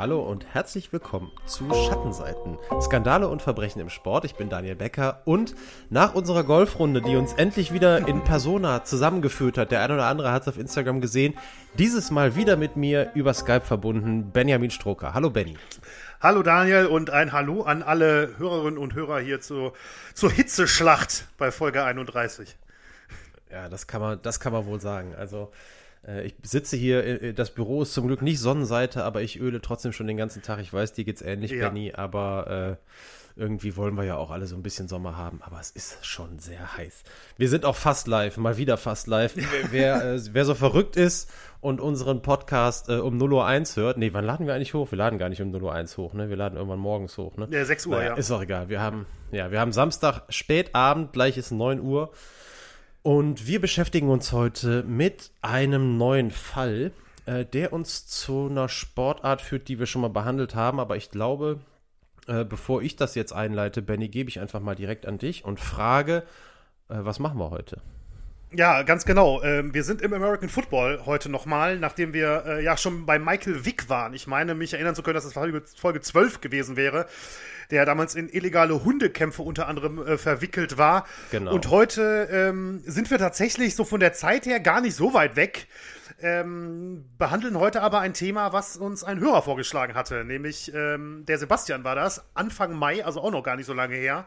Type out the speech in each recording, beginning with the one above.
Hallo und herzlich willkommen zu Schattenseiten. Skandale und Verbrechen im Sport. Ich bin Daniel Becker und nach unserer Golfrunde, die uns endlich wieder in Persona zusammengeführt hat, der eine oder andere hat es auf Instagram gesehen, dieses Mal wieder mit mir über Skype verbunden, Benjamin Stroker. Hallo Benny. Hallo Daniel und ein Hallo an alle Hörerinnen und Hörer hier zu, zur Hitzeschlacht bei Folge 31. Ja, das kann man, das kann man wohl sagen. Also ich sitze hier, äh, das Büro ist zum Glück nicht Sonnenseite, aber ich öle trotzdem schon den ganzen Tag. Ich weiß, dir geht's ähnlich, ja. Benny, aber äh, irgendwie wollen wir ja auch alle so ein bisschen Sommer haben, aber es ist schon sehr heiß. Wir sind auch fast live, mal wieder fast live. wer, äh, wer so verrückt ist und unseren Podcast äh, um 0.01 Uhr hört, nee, wann laden wir eigentlich hoch? Wir laden gar nicht um 0.01 Uhr hoch, ne? Wir laden irgendwann morgens hoch, ne? Ja, 6 Uhr, naja, ja. Ist auch egal. Wir haben, ja, wir haben Samstag spätabend, gleich ist 9 Uhr. Und wir beschäftigen uns heute mit einem neuen Fall, äh, der uns zu einer Sportart führt, die wir schon mal behandelt haben. Aber ich glaube, äh, bevor ich das jetzt einleite, Benny, gebe ich einfach mal direkt an dich und frage, äh, was machen wir heute? Ja, ganz genau. Ähm, wir sind im American Football heute nochmal, nachdem wir äh, ja schon bei Michael Wick waren. Ich meine, mich erinnern zu können, dass es das Folge 12 gewesen wäre, der damals in illegale Hundekämpfe unter anderem äh, verwickelt war. Genau. Und heute ähm, sind wir tatsächlich so von der Zeit her gar nicht so weit weg. Ähm, behandeln heute aber ein Thema, was uns ein Hörer vorgeschlagen hatte, nämlich ähm, der Sebastian war das, Anfang Mai, also auch noch gar nicht so lange her.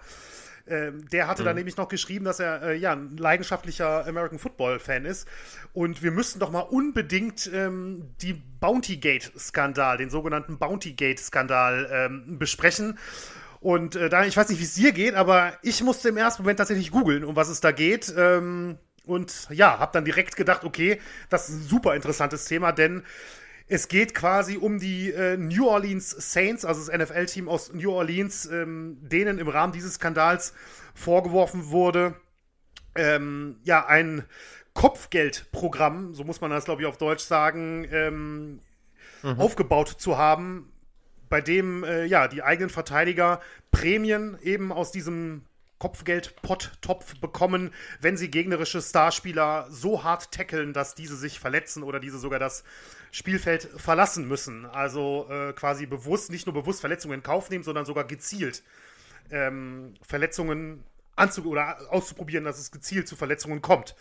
Ähm, der hatte mhm. dann nämlich noch geschrieben, dass er äh, ja ein leidenschaftlicher American Football Fan ist. Und wir müssten doch mal unbedingt ähm, die Bounty Gate Skandal, den sogenannten Bounty Gate Skandal ähm, besprechen. Und äh, da, ich weiß nicht, wie es dir geht, aber ich musste im ersten Moment tatsächlich googeln, um was es da geht. Ähm, und ja, habe dann direkt gedacht, okay, das ist ein super interessantes Thema, denn es geht quasi um die äh, New Orleans Saints, also das NFL-Team aus New Orleans, ähm, denen im Rahmen dieses Skandals vorgeworfen wurde, ähm, ja, ein Kopfgeldprogramm, so muss man das, glaube ich, auf Deutsch sagen, ähm, mhm. aufgebaut zu haben, bei dem äh, ja die eigenen Verteidiger Prämien eben aus diesem Kopfgeldpott-Topf bekommen, wenn sie gegnerische Starspieler so hart tackeln, dass diese sich verletzen oder diese sogar das Spielfeld verlassen müssen. Also äh, quasi bewusst, nicht nur bewusst Verletzungen in Kauf nehmen, sondern sogar gezielt ähm, Verletzungen anzu oder auszuprobieren, dass es gezielt zu Verletzungen kommt.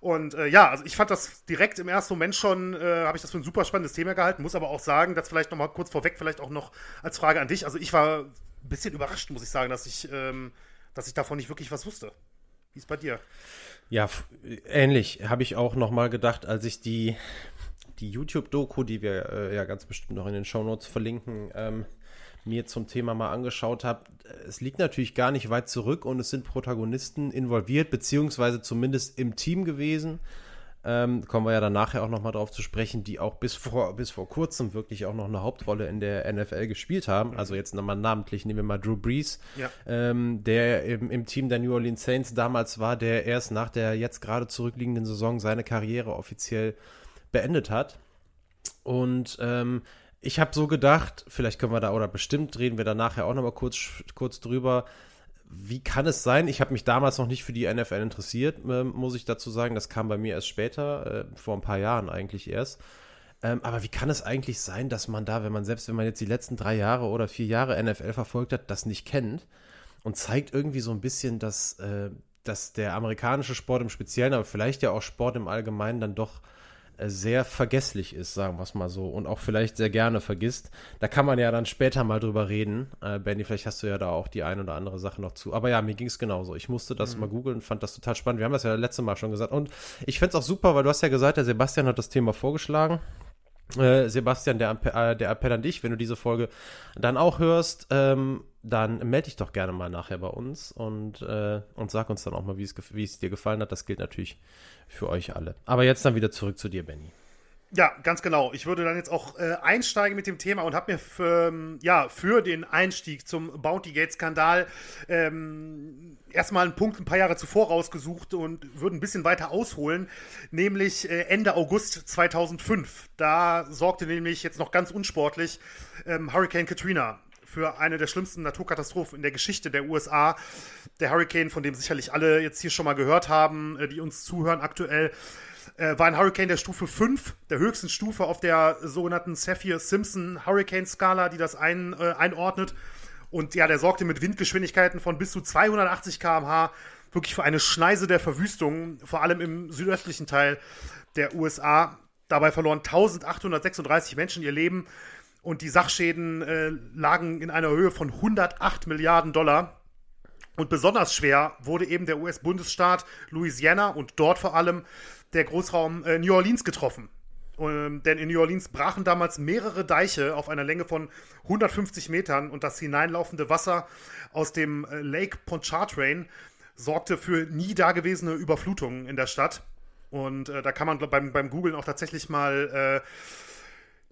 Und äh, ja, also ich fand das direkt im ersten Moment schon, äh, habe ich das für ein super spannendes Thema gehalten, muss aber auch sagen, das vielleicht nochmal kurz vorweg, vielleicht auch noch als Frage an dich. Also ich war ein bisschen überrascht, muss ich sagen, dass ich ähm, dass ich davon nicht wirklich was wusste. Wie ist bei dir? Ja, ähnlich habe ich auch nochmal gedacht, als ich die, die YouTube-Doku, die wir äh, ja ganz bestimmt noch in den Shownotes verlinken, ähm, mir zum Thema mal angeschaut habe. Es liegt natürlich gar nicht weit zurück und es sind Protagonisten involviert, beziehungsweise zumindest im Team gewesen ähm, kommen wir ja dann nachher auch nochmal drauf zu sprechen, die auch bis vor, bis vor kurzem wirklich auch noch eine Hauptrolle in der NFL gespielt haben. Mhm. Also jetzt nochmal namentlich nehmen wir mal Drew Brees, ja. ähm, der im, im, Team der New Orleans Saints damals war, der erst nach der jetzt gerade zurückliegenden Saison seine Karriere offiziell beendet hat. Und ähm, ich habe so gedacht, vielleicht können wir da, oder bestimmt reden wir da nachher auch nochmal kurz, kurz drüber, wie kann es sein? Ich habe mich damals noch nicht für die NFL interessiert, äh, muss ich dazu sagen. Das kam bei mir erst später, äh, vor ein paar Jahren eigentlich erst. Ähm, aber wie kann es eigentlich sein, dass man da, wenn man selbst, wenn man jetzt die letzten drei Jahre oder vier Jahre NFL verfolgt hat, das nicht kennt und zeigt irgendwie so ein bisschen, dass, äh, dass der amerikanische Sport im Speziellen, aber vielleicht ja auch Sport im Allgemeinen dann doch sehr vergesslich ist, sagen wir es mal so, und auch vielleicht sehr gerne vergisst. Da kann man ja dann später mal drüber reden. Äh, Benny, vielleicht hast du ja da auch die ein oder andere Sache noch zu. Aber ja, mir ging es genauso. Ich musste das mhm. mal googeln, fand das total spannend. Wir haben das ja letzte Mal schon gesagt. Und ich finde es auch super, weil du hast ja gesagt, der Sebastian hat das Thema vorgeschlagen. Äh, Sebastian, der, äh, der Appell an dich, wenn du diese Folge dann auch hörst, ähm, dann melde dich doch gerne mal nachher bei uns und, äh, und sag uns dann auch mal, wie es dir gefallen hat. Das gilt natürlich für euch alle. Aber jetzt dann wieder zurück zu dir, Benny. Ja, ganz genau. Ich würde dann jetzt auch äh, einsteigen mit dem Thema und habe mir für, ähm, ja, für den Einstieg zum Bounty Gate Skandal ähm, erstmal einen Punkt ein paar Jahre zuvor rausgesucht und würde ein bisschen weiter ausholen, nämlich äh, Ende August 2005. Da sorgte nämlich jetzt noch ganz unsportlich ähm, Hurricane Katrina für eine der schlimmsten Naturkatastrophen in der Geschichte der USA. Der Hurricane, von dem sicherlich alle jetzt hier schon mal gehört haben, äh, die uns zuhören aktuell Äh, war ein Hurricane der Stufe 5, der höchsten Stufe auf der sogenannten Saphir-Simpson Hurricane-Skala, die das ein, äh, einordnet. Und ja, der sorgte mit Windgeschwindigkeiten von bis zu 280 km/h wirklich für eine Schneise der Verwüstung, vor allem im südöstlichen Teil der USA. Dabei verloren 1836 Menschen ihr Leben und die Sachschäden äh, lagen in einer Höhe von 108 Milliarden Dollar. Und besonders schwer wurde eben der US-Bundesstaat Louisiana und dort vor allem der Großraum äh, New Orleans getroffen. Ähm, denn in New Orleans brachen damals mehrere Deiche auf einer Länge von 150 Metern und das hineinlaufende Wasser aus dem äh, Lake Pontchartrain sorgte für nie dagewesene Überflutungen in der Stadt. Und äh, da kann man beim, beim Googlen auch tatsächlich mal äh,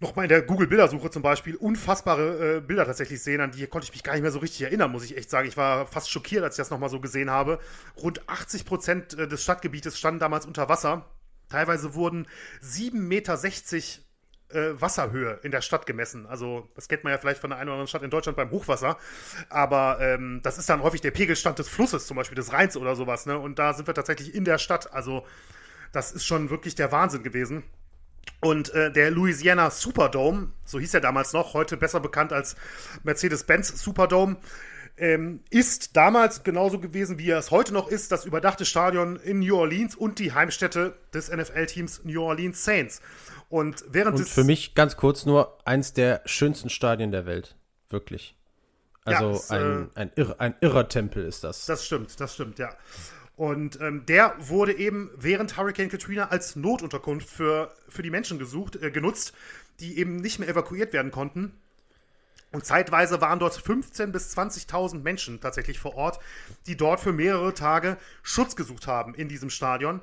nochmal in der Google-Bildersuche zum Beispiel unfassbare äh, Bilder tatsächlich sehen, an die konnte ich mich gar nicht mehr so richtig erinnern, muss ich echt sagen. Ich war fast schockiert, als ich das nochmal so gesehen habe. Rund 80 Prozent äh, des Stadtgebietes standen damals unter Wasser. Teilweise wurden 7,60 Meter äh, Wasserhöhe in der Stadt gemessen. Also, das kennt man ja vielleicht von der einen oder anderen Stadt in Deutschland beim Hochwasser. Aber ähm, das ist dann häufig der Pegelstand des Flusses, zum Beispiel des Rheins oder sowas. Ne? Und da sind wir tatsächlich in der Stadt. Also, das ist schon wirklich der Wahnsinn gewesen. Und äh, der Louisiana Superdome, so hieß er damals noch, heute besser bekannt als Mercedes-Benz Superdome, ähm, ist damals genauso gewesen, wie er es heute noch ist, das überdachte Stadion in New Orleans und die Heimstätte des NFL-Teams New Orleans Saints. Und während und für mich ganz kurz nur eins der schönsten Stadien der Welt. Wirklich. Also ja, es, ein, äh, ein, irr, ein irrer Tempel ist das. Das stimmt, das stimmt, ja. Und ähm, der wurde eben während Hurricane Katrina als Notunterkunft für, für die Menschen gesucht, äh, genutzt, die eben nicht mehr evakuiert werden konnten. Und zeitweise waren dort 15.000 bis 20.000 Menschen tatsächlich vor Ort, die dort für mehrere Tage Schutz gesucht haben in diesem Stadion.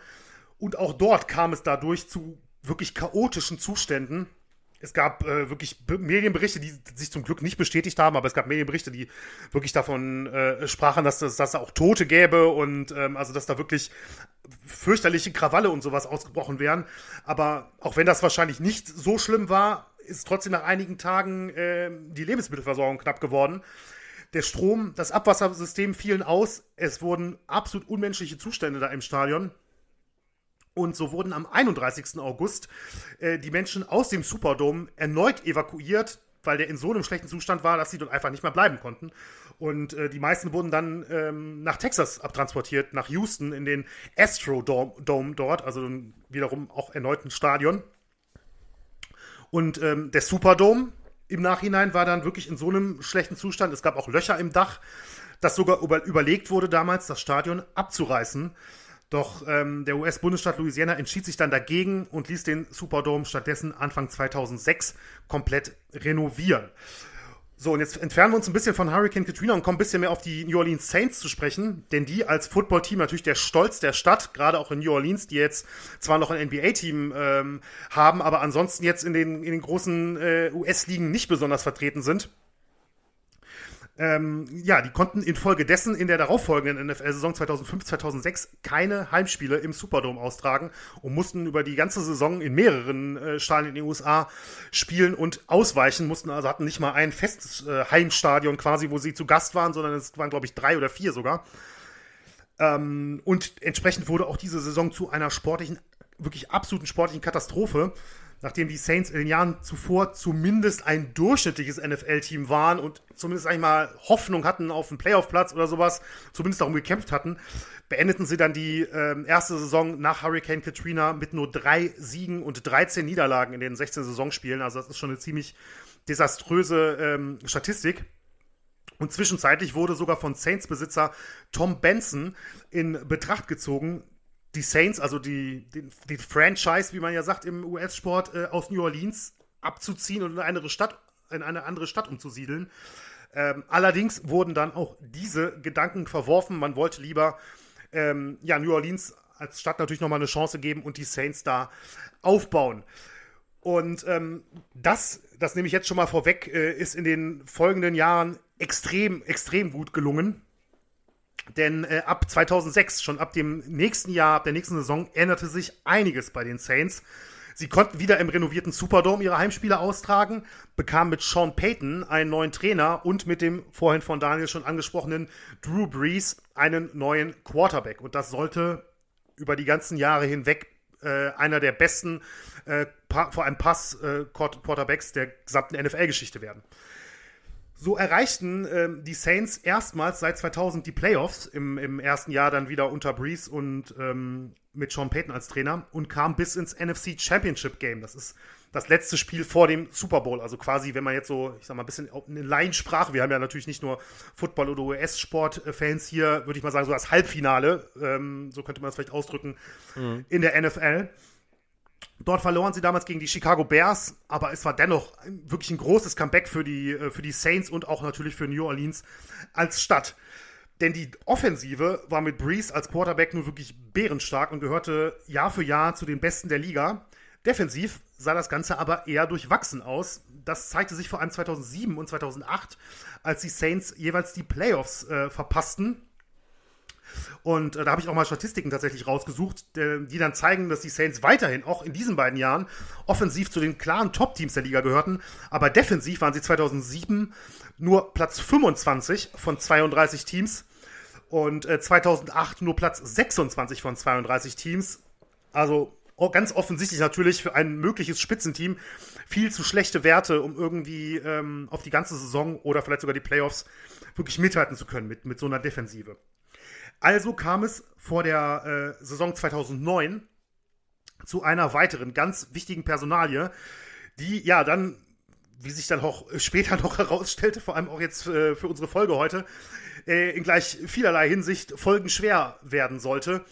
Und auch dort kam es dadurch zu wirklich chaotischen Zuständen es gab äh, wirklich Medienberichte, die sich zum Glück nicht bestätigt haben, aber es gab Medienberichte, die wirklich davon äh, sprachen, dass es dass auch Tote gäbe und ähm, also dass da wirklich fürchterliche Krawalle und sowas ausgebrochen wären. Aber auch wenn das wahrscheinlich nicht so schlimm war, ist trotzdem nach einigen Tagen äh, die Lebensmittelversorgung knapp geworden. Der Strom, das Abwassersystem fielen aus. Es wurden absolut unmenschliche Zustände da im Stadion. Und so wurden am 31. August äh, die Menschen aus dem Superdome erneut evakuiert, weil der in so einem schlechten Zustand war, dass sie dort einfach nicht mehr bleiben konnten. Und äh, die meisten wurden dann ähm, nach Texas abtransportiert, nach Houston in den Astrodome Dome dort, also wiederum auch erneut ein Stadion. Und ähm, der Superdome im Nachhinein war dann wirklich in so einem schlechten Zustand. Es gab auch Löcher im Dach, dass sogar über überlegt wurde damals, das Stadion abzureißen. Doch ähm, der US-Bundesstaat Louisiana entschied sich dann dagegen und ließ den Superdome stattdessen Anfang 2006 komplett renovieren. So, und jetzt entfernen wir uns ein bisschen von Hurricane Katrina und kommen ein bisschen mehr auf die New Orleans Saints zu sprechen, denn die als Footballteam natürlich der Stolz der Stadt, gerade auch in New Orleans, die jetzt zwar noch ein NBA-Team ähm, haben, aber ansonsten jetzt in den, in den großen äh, US-Ligen nicht besonders vertreten sind. Ähm, ja, die konnten infolgedessen in der darauffolgenden NFL-Saison 2005-2006 keine Heimspiele im Superdome austragen und mussten über die ganze Saison in mehreren äh, Stadien in den USA spielen und ausweichen, mussten also hatten nicht mal ein festes äh, Heimstadion quasi, wo sie zu Gast waren, sondern es waren, glaube ich, drei oder vier sogar. Ähm, und entsprechend wurde auch diese Saison zu einer sportlichen, wirklich absoluten sportlichen Katastrophe nachdem die Saints in den Jahren zuvor zumindest ein durchschnittliches NFL-Team waren und zumindest einmal Hoffnung hatten auf einen Playoff-Platz oder sowas, zumindest darum gekämpft hatten, beendeten sie dann die äh, erste Saison nach Hurricane Katrina mit nur drei Siegen und 13 Niederlagen in den 16 Saisonspielen. Also das ist schon eine ziemlich desaströse ähm, Statistik. Und zwischenzeitlich wurde sogar von Saints-Besitzer Tom Benson in Betracht gezogen, die Saints, also die, die, die Franchise, wie man ja sagt im US-Sport, äh, aus New Orleans abzuziehen und in eine andere Stadt, in eine andere Stadt umzusiedeln. Ähm, allerdings wurden dann auch diese Gedanken verworfen. Man wollte lieber ähm, ja, New Orleans als Stadt natürlich nochmal eine Chance geben und die Saints da aufbauen. Und ähm, das, das nehme ich jetzt schon mal vorweg, äh, ist in den folgenden Jahren extrem, extrem gut gelungen. Denn äh, ab 2006, schon ab dem nächsten Jahr, ab der nächsten Saison, änderte sich einiges bei den Saints. Sie konnten wieder im renovierten Superdome ihre Heimspiele austragen, bekamen mit Sean Payton einen neuen Trainer und mit dem vorhin von Daniel schon angesprochenen Drew Brees einen neuen Quarterback. Und das sollte über die ganzen Jahre hinweg äh, einer der besten, äh, vor allem Pass-Quarterbacks äh, der gesamten NFL-Geschichte werden. So erreichten ähm, die Saints erstmals seit 2000 die Playoffs im, im ersten Jahr dann wieder unter Breeze und ähm, mit Sean Payton als Trainer und kam bis ins NFC Championship Game. Das ist das letzte Spiel vor dem Super Bowl. Also quasi, wenn man jetzt so, ich sag mal, ein bisschen in Laiensprache, wir haben ja natürlich nicht nur Football- oder US-Sport-Fans hier, würde ich mal sagen, so das Halbfinale, ähm, so könnte man das vielleicht ausdrücken, mhm. in der NFL. Dort verloren sie damals gegen die Chicago Bears, aber es war dennoch wirklich ein großes Comeback für die, äh, für die Saints und auch natürlich für New Orleans als Stadt. Denn die Offensive war mit Breeze als Quarterback nur wirklich bärenstark und gehörte Jahr für Jahr zu den Besten der Liga. Defensiv sah das Ganze aber eher durchwachsen aus. Das zeigte sich vor allem 2007 und 2008, als die Saints jeweils die Playoffs äh, verpassten und äh, da habe ich auch mal Statistiken tatsächlich rausgesucht, die dann zeigen, dass die Saints weiterhin auch in diesen beiden Jahren offensiv zu den klaren Top-Teams der Liga gehörten. Aber defensiv waren sie 2007 nur Platz 25 von 32 Teams und äh, 2008 nur Platz 26 von 32 Teams. Also ganz offensichtlich natürlich für ein mögliches Spitzenteam viel zu schlechte Werte, um irgendwie ähm, auf die ganze Saison oder vielleicht sogar die Playoffs wirklich mithalten zu können mit, mit so einer Defensive. Also kam es vor der äh, Saison 2009 zu einer weiteren ganz wichtigen Personalie, die ja dann, wie sich dann auch später noch herausstellte, vor allem auch jetzt äh, für unsere Folge heute, äh, in gleich vielerlei Hinsicht folgenschwer werden sollte.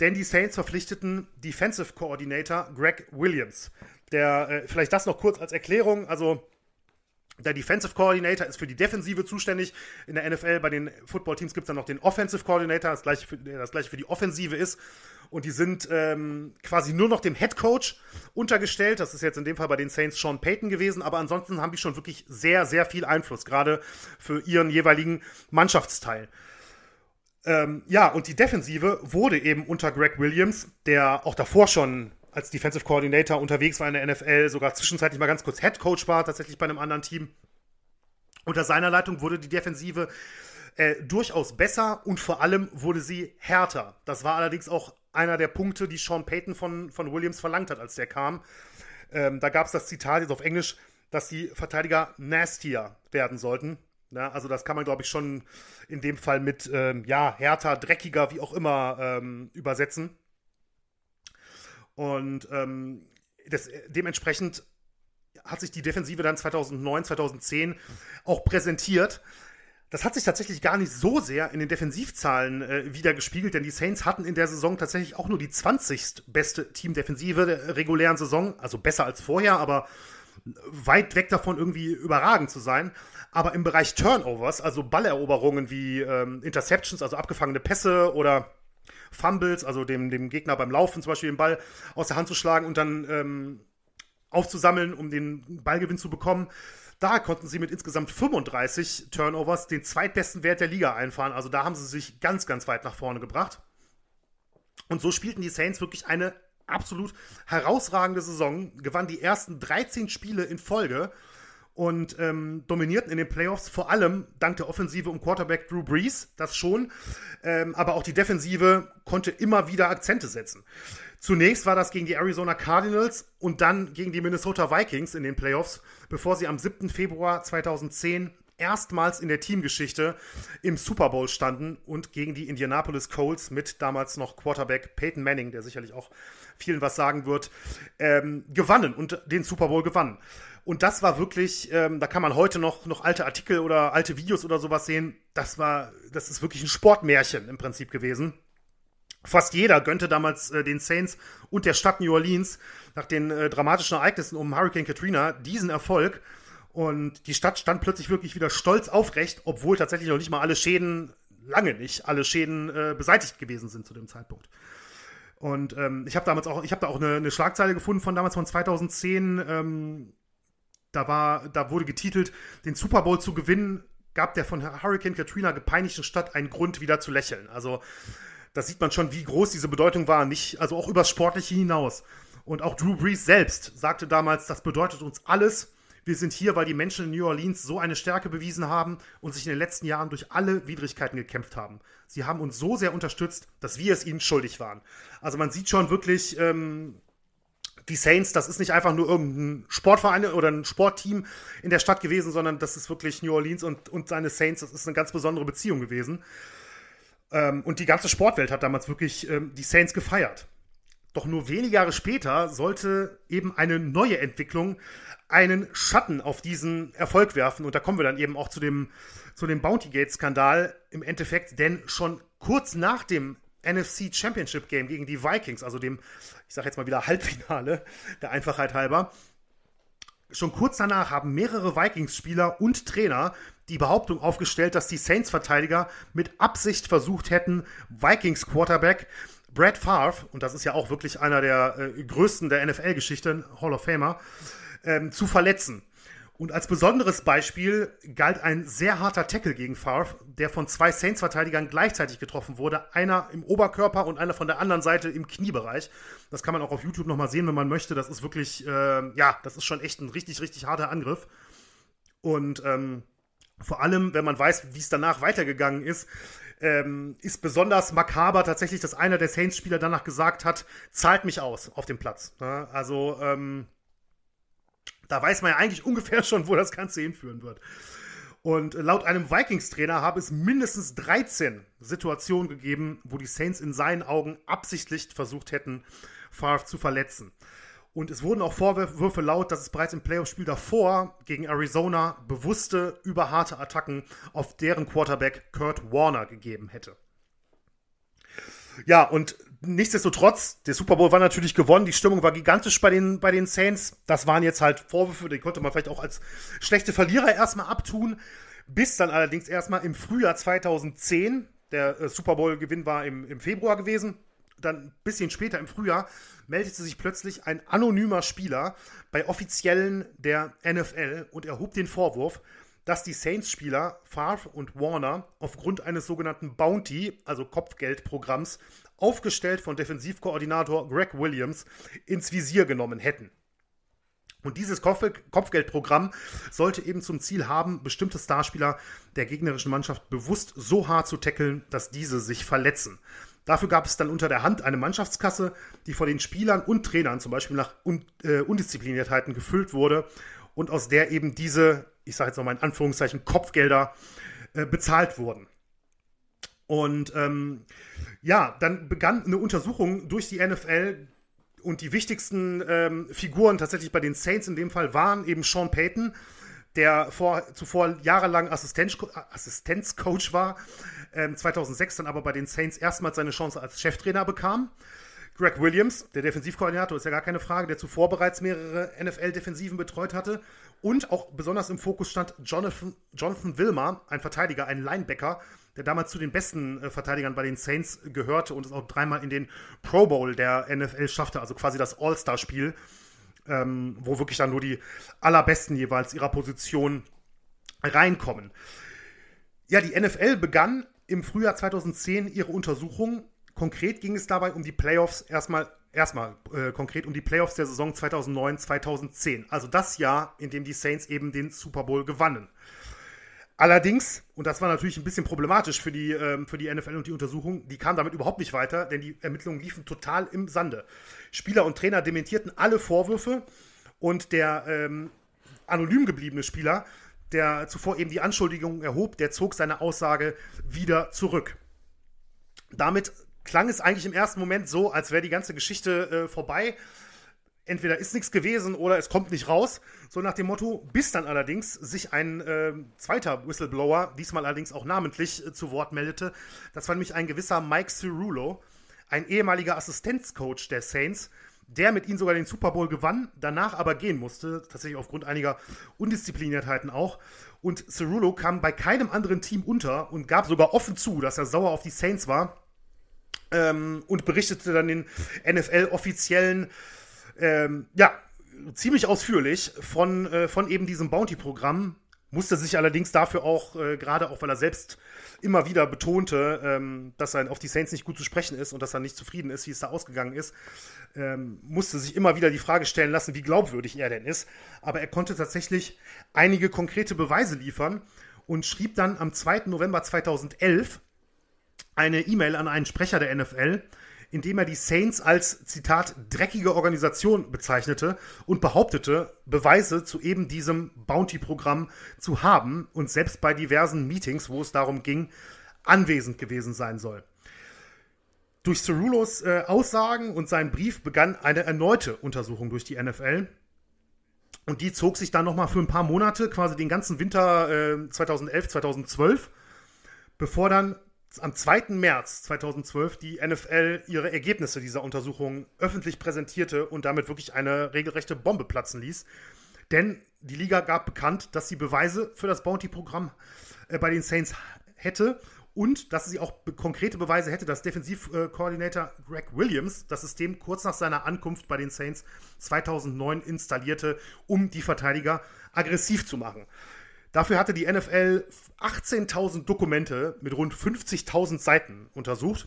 Denn die Saints verpflichteten Defensive Coordinator Greg Williams. Der, äh, vielleicht das noch kurz als Erklärung, also der Defensive Coordinator ist für die Defensive zuständig. In der NFL bei den Footballteams gibt es dann noch den Offensive Coordinator, das gleiche, für, das gleiche für die Offensive ist. Und die sind ähm, quasi nur noch dem Head Coach untergestellt. Das ist jetzt in dem Fall bei den Saints Sean Payton gewesen. Aber ansonsten haben die schon wirklich sehr, sehr viel Einfluss, gerade für ihren jeweiligen Mannschaftsteil. Ähm, ja, und die Defensive wurde eben unter Greg Williams, der auch davor schon als Defensive Coordinator unterwegs war in der NFL, sogar zwischenzeitlich mal ganz kurz Head Coach war, tatsächlich bei einem anderen Team. Unter seiner Leitung wurde die Defensive äh, durchaus besser und vor allem wurde sie härter. Das war allerdings auch einer der Punkte, die Sean Payton von, von Williams verlangt hat, als der kam. Ähm, da gab es das Zitat jetzt auf Englisch, dass die Verteidiger nastier werden sollten. Ja, also das kann man, glaube ich, schon in dem Fall mit ähm, ja, härter, dreckiger, wie auch immer ähm, übersetzen. Und ähm, das, dementsprechend hat sich die Defensive dann 2009, 2010 auch präsentiert. Das hat sich tatsächlich gar nicht so sehr in den Defensivzahlen äh, wieder gespiegelt, denn die Saints hatten in der Saison tatsächlich auch nur die 20. beste Teamdefensive der regulären Saison, also besser als vorher, aber weit weg davon irgendwie überragend zu sein. Aber im Bereich Turnovers, also Balleroberungen wie ähm, Interceptions, also abgefangene Pässe oder Fumbles, also dem, dem Gegner beim Laufen zum Beispiel den Ball aus der Hand zu schlagen und dann ähm, aufzusammeln, um den Ballgewinn zu bekommen. Da konnten sie mit insgesamt 35 Turnovers den zweitbesten Wert der Liga einfahren. Also da haben sie sich ganz, ganz weit nach vorne gebracht. Und so spielten die Saints wirklich eine absolut herausragende Saison, gewannen die ersten 13 Spiele in Folge und ähm, dominierten in den Playoffs, vor allem dank der Offensive um Quarterback Drew Brees, das schon, ähm, aber auch die Defensive konnte immer wieder Akzente setzen. Zunächst war das gegen die Arizona Cardinals und dann gegen die Minnesota Vikings in den Playoffs, bevor sie am 7. Februar 2010 erstmals in der Teamgeschichte im Super Bowl standen und gegen die Indianapolis Colts mit damals noch Quarterback Peyton Manning, der sicherlich auch vielen was sagen wird, ähm, gewannen und den Super Bowl gewannen. Und das war wirklich, ähm, da kann man heute noch, noch alte Artikel oder alte Videos oder sowas sehen. Das war, das ist wirklich ein Sportmärchen im Prinzip gewesen. Fast jeder gönnte damals äh, den Saints und der Stadt New Orleans nach den äh, dramatischen Ereignissen um Hurricane Katrina diesen Erfolg. Und die Stadt stand plötzlich wirklich wieder stolz aufrecht, obwohl tatsächlich noch nicht mal alle Schäden, lange nicht, alle Schäden äh, beseitigt gewesen sind zu dem Zeitpunkt. Und ähm, ich habe damals auch, ich habe da auch eine, eine, Schlagzeile gefunden von damals von 2010. Ähm, da war, da wurde getitelt, den Super Bowl zu gewinnen, gab der von Hurricane Katrina gepeinigten Stadt einen Grund, wieder zu lächeln. Also, da sieht man schon, wie groß diese Bedeutung war, nicht, also auch übers Sportliche hinaus. Und auch Drew Brees selbst sagte damals, das bedeutet uns alles. Wir sind hier, weil die Menschen in New Orleans so eine Stärke bewiesen haben und sich in den letzten Jahren durch alle Widrigkeiten gekämpft haben. Sie haben uns so sehr unterstützt, dass wir es ihnen schuldig waren. Also man sieht schon wirklich, ähm, die Saints, das ist nicht einfach nur irgendein Sportverein oder ein Sportteam in der Stadt gewesen, sondern das ist wirklich New Orleans und, und seine Saints, das ist eine ganz besondere Beziehung gewesen. Ähm, und die ganze Sportwelt hat damals wirklich ähm, die Saints gefeiert. Doch nur wenige Jahre später sollte eben eine neue Entwicklung einen Schatten auf diesen Erfolg werfen. Und da kommen wir dann eben auch zu dem, zu dem Bounty Gate-Skandal im Endeffekt, denn schon kurz nach dem NFC Championship Game gegen die Vikings, also dem, ich sage jetzt mal wieder Halbfinale, der Einfachheit halber. Schon kurz danach haben mehrere Vikings-Spieler und Trainer die Behauptung aufgestellt, dass die Saints-Verteidiger mit Absicht versucht hätten, Vikings-Quarterback Brad Favre, und das ist ja auch wirklich einer der äh, größten der NFL-Geschichte, Hall of Famer, ähm, zu verletzen. Und als besonderes Beispiel galt ein sehr harter Tackle gegen Favre, der von zwei Saints-Verteidigern gleichzeitig getroffen wurde. Einer im Oberkörper und einer von der anderen Seite im Kniebereich. Das kann man auch auf YouTube nochmal sehen, wenn man möchte. Das ist wirklich, äh, ja, das ist schon echt ein richtig, richtig harter Angriff. Und ähm, vor allem, wenn man weiß, wie es danach weitergegangen ist, ähm, ist besonders makaber tatsächlich, dass einer der Saints-Spieler danach gesagt hat, zahlt mich aus auf dem Platz. Ja, also, ähm, da weiß man ja eigentlich ungefähr schon, wo das Ganze hinführen wird. Und laut einem Vikings-Trainer habe es mindestens 13 Situationen gegeben, wo die Saints in seinen Augen absichtlich versucht hätten, Favre zu verletzen. Und es wurden auch Vorwürfe laut, dass es bereits im Playoff-Spiel davor gegen Arizona bewusste, überharte Attacken auf deren Quarterback Kurt Warner gegeben hätte. Ja, und nichtsdestotrotz, der Super Bowl war natürlich gewonnen. Die Stimmung war gigantisch bei den, bei den Saints. Das waren jetzt halt Vorwürfe, die konnte man vielleicht auch als schlechte Verlierer erstmal abtun. Bis dann allerdings erstmal im Frühjahr 2010, der äh, Super Bowl-Gewinn war im, im Februar gewesen, dann ein bisschen später im Frühjahr meldete sich plötzlich ein anonymer Spieler bei Offiziellen der NFL und erhob den Vorwurf, dass die Saints-Spieler Favre und Warner aufgrund eines sogenannten Bounty, also Kopfgeldprogramms, aufgestellt von Defensivkoordinator Greg Williams, ins Visier genommen hätten. Und dieses Kopfgeldprogramm sollte eben zum Ziel haben, bestimmte Starspieler der gegnerischen Mannschaft bewusst so hart zu tackeln, dass diese sich verletzen. Dafür gab es dann unter der Hand eine Mannschaftskasse, die von den Spielern und Trainern zum Beispiel nach Un äh, Undiszipliniertheiten gefüllt wurde und aus der eben diese ich sage jetzt nochmal in Anführungszeichen, Kopfgelder äh, bezahlt wurden. Und ähm, ja, dann begann eine Untersuchung durch die NFL und die wichtigsten ähm, Figuren tatsächlich bei den Saints in dem Fall waren eben Sean Payton, der vor, zuvor jahrelang Assistenz, Assistenzcoach war, ähm, 2006 dann aber bei den Saints erstmals seine Chance als Cheftrainer bekam. Greg Williams, der Defensivkoordinator, ist ja gar keine Frage, der zuvor bereits mehrere NFL-Defensiven betreut hatte. Und auch besonders im Fokus stand Jonathan, Jonathan Wilmer, ein Verteidiger, ein Linebacker, der damals zu den besten äh, Verteidigern bei den Saints gehörte und es auch dreimal in den Pro Bowl der NFL schaffte, also quasi das All-Star-Spiel, ähm, wo wirklich dann nur die allerbesten jeweils ihrer Position reinkommen. Ja, die NFL begann im Frühjahr 2010 ihre Untersuchung Konkret ging es dabei um die Playoffs erstmal erstmal äh, konkret um die Playoffs der Saison 2009-2010, also das Jahr, in dem die Saints eben den Super Bowl gewannen. Allerdings, und das war natürlich ein bisschen problematisch für die, ähm, für die NFL und die Untersuchung, die kam damit überhaupt nicht weiter, denn die Ermittlungen liefen total im Sande. Spieler und Trainer dementierten alle Vorwürfe und der ähm, anonym gebliebene Spieler, der zuvor eben die Anschuldigungen erhob, der zog seine Aussage wieder zurück. Damit klang es eigentlich im ersten Moment so, als wäre die ganze Geschichte äh, vorbei. Entweder ist nichts gewesen oder es kommt nicht raus. So nach dem Motto, bis dann allerdings sich ein äh, zweiter Whistleblower, diesmal allerdings auch namentlich, äh, zu Wort meldete. Das war nämlich ein gewisser Mike Cirulo, ein ehemaliger Assistenzcoach der Saints, der mit ihnen sogar den Super Bowl gewann, danach aber gehen musste, tatsächlich aufgrund einiger Undiszipliniertheiten auch. Und Cirulo kam bei keinem anderen Team unter und gab sogar offen zu, dass er sauer auf die Saints war ähm, und berichtete dann den NFL-Offiziellen, ähm, ja, ziemlich ausführlich von, äh, von eben diesem Bounty-Programm, musste sich allerdings dafür auch, äh, gerade auch weil er selbst immer wieder betonte, ähm, dass er auf die Saints nicht gut zu sprechen ist und dass er nicht zufrieden ist, wie es da ausgegangen ist, ähm, musste sich immer wieder die Frage stellen lassen, wie glaubwürdig er denn ist. Aber er konnte tatsächlich einige konkrete Beweise liefern und schrieb dann am 2. November 2011 eine E-Mail an einen Sprecher der NFL, in dem er die Saints als, Zitat, dreckige Organisation bezeichnete und behauptete, Beweise zu eben diesem Bounty-Programm zu haben und selbst bei diversen Meetings, wo es darum ging, anwesend gewesen sein soll. Durch Cerulos äh, Aussagen und seinen Brief begann eine erneute Untersuchung durch die NFL. Und die zog sich dann nochmal für ein paar Monate, quasi den ganzen Winter äh, 2011, 2012, bevor dann am 2. März 2012 die NFL ihre Ergebnisse dieser Untersuchung öffentlich präsentierte und damit wirklich eine regelrechte Bombe platzen ließ. Denn die Liga gab bekannt, dass sie Beweise für das Bounty-Programm äh, bei den Saints hätte und dass sie auch konkrete Beweise hätte, dass Defensivkoordinator äh, Greg Williams das System kurz nach seiner Ankunft bei den Saints 2009 installierte, um die Verteidiger aggressiv zu machen. Dafür hatte die NFL 18.000 Dokumente mit rund 50.000 Seiten untersucht.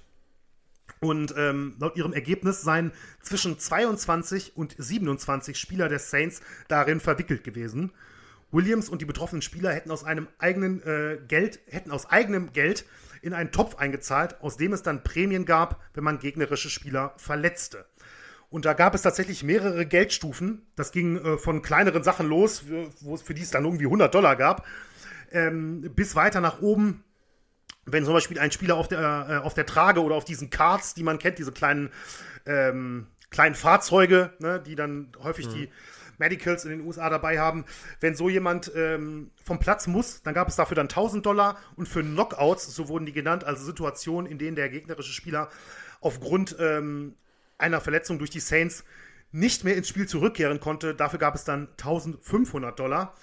Und ähm, laut ihrem Ergebnis seien zwischen 22 und 27 Spieler der Saints darin verwickelt gewesen. Williams und die betroffenen Spieler hätten aus einem eigenen äh, Geld, hätten aus eigenem Geld in einen Topf eingezahlt, aus dem es dann Prämien gab, wenn man gegnerische Spieler verletzte. Und da gab es tatsächlich mehrere Geldstufen. Das ging äh, von kleineren Sachen los, für, für die es dann irgendwie 100 Dollar gab, ähm, bis weiter nach oben. Wenn zum Beispiel ein Spieler auf der, äh, auf der Trage oder auf diesen Carts, die man kennt, diese kleinen, ähm, kleinen Fahrzeuge, ne, die dann häufig mhm. die Medicals in den USA dabei haben. Wenn so jemand ähm, vom Platz muss, dann gab es dafür dann 1000 Dollar und für Knockouts, so wurden die genannt, also Situationen, in denen der gegnerische Spieler aufgrund ähm, einer Verletzung durch die Saints nicht mehr ins Spiel zurückkehren konnte. Dafür gab es dann 1500 Dollar.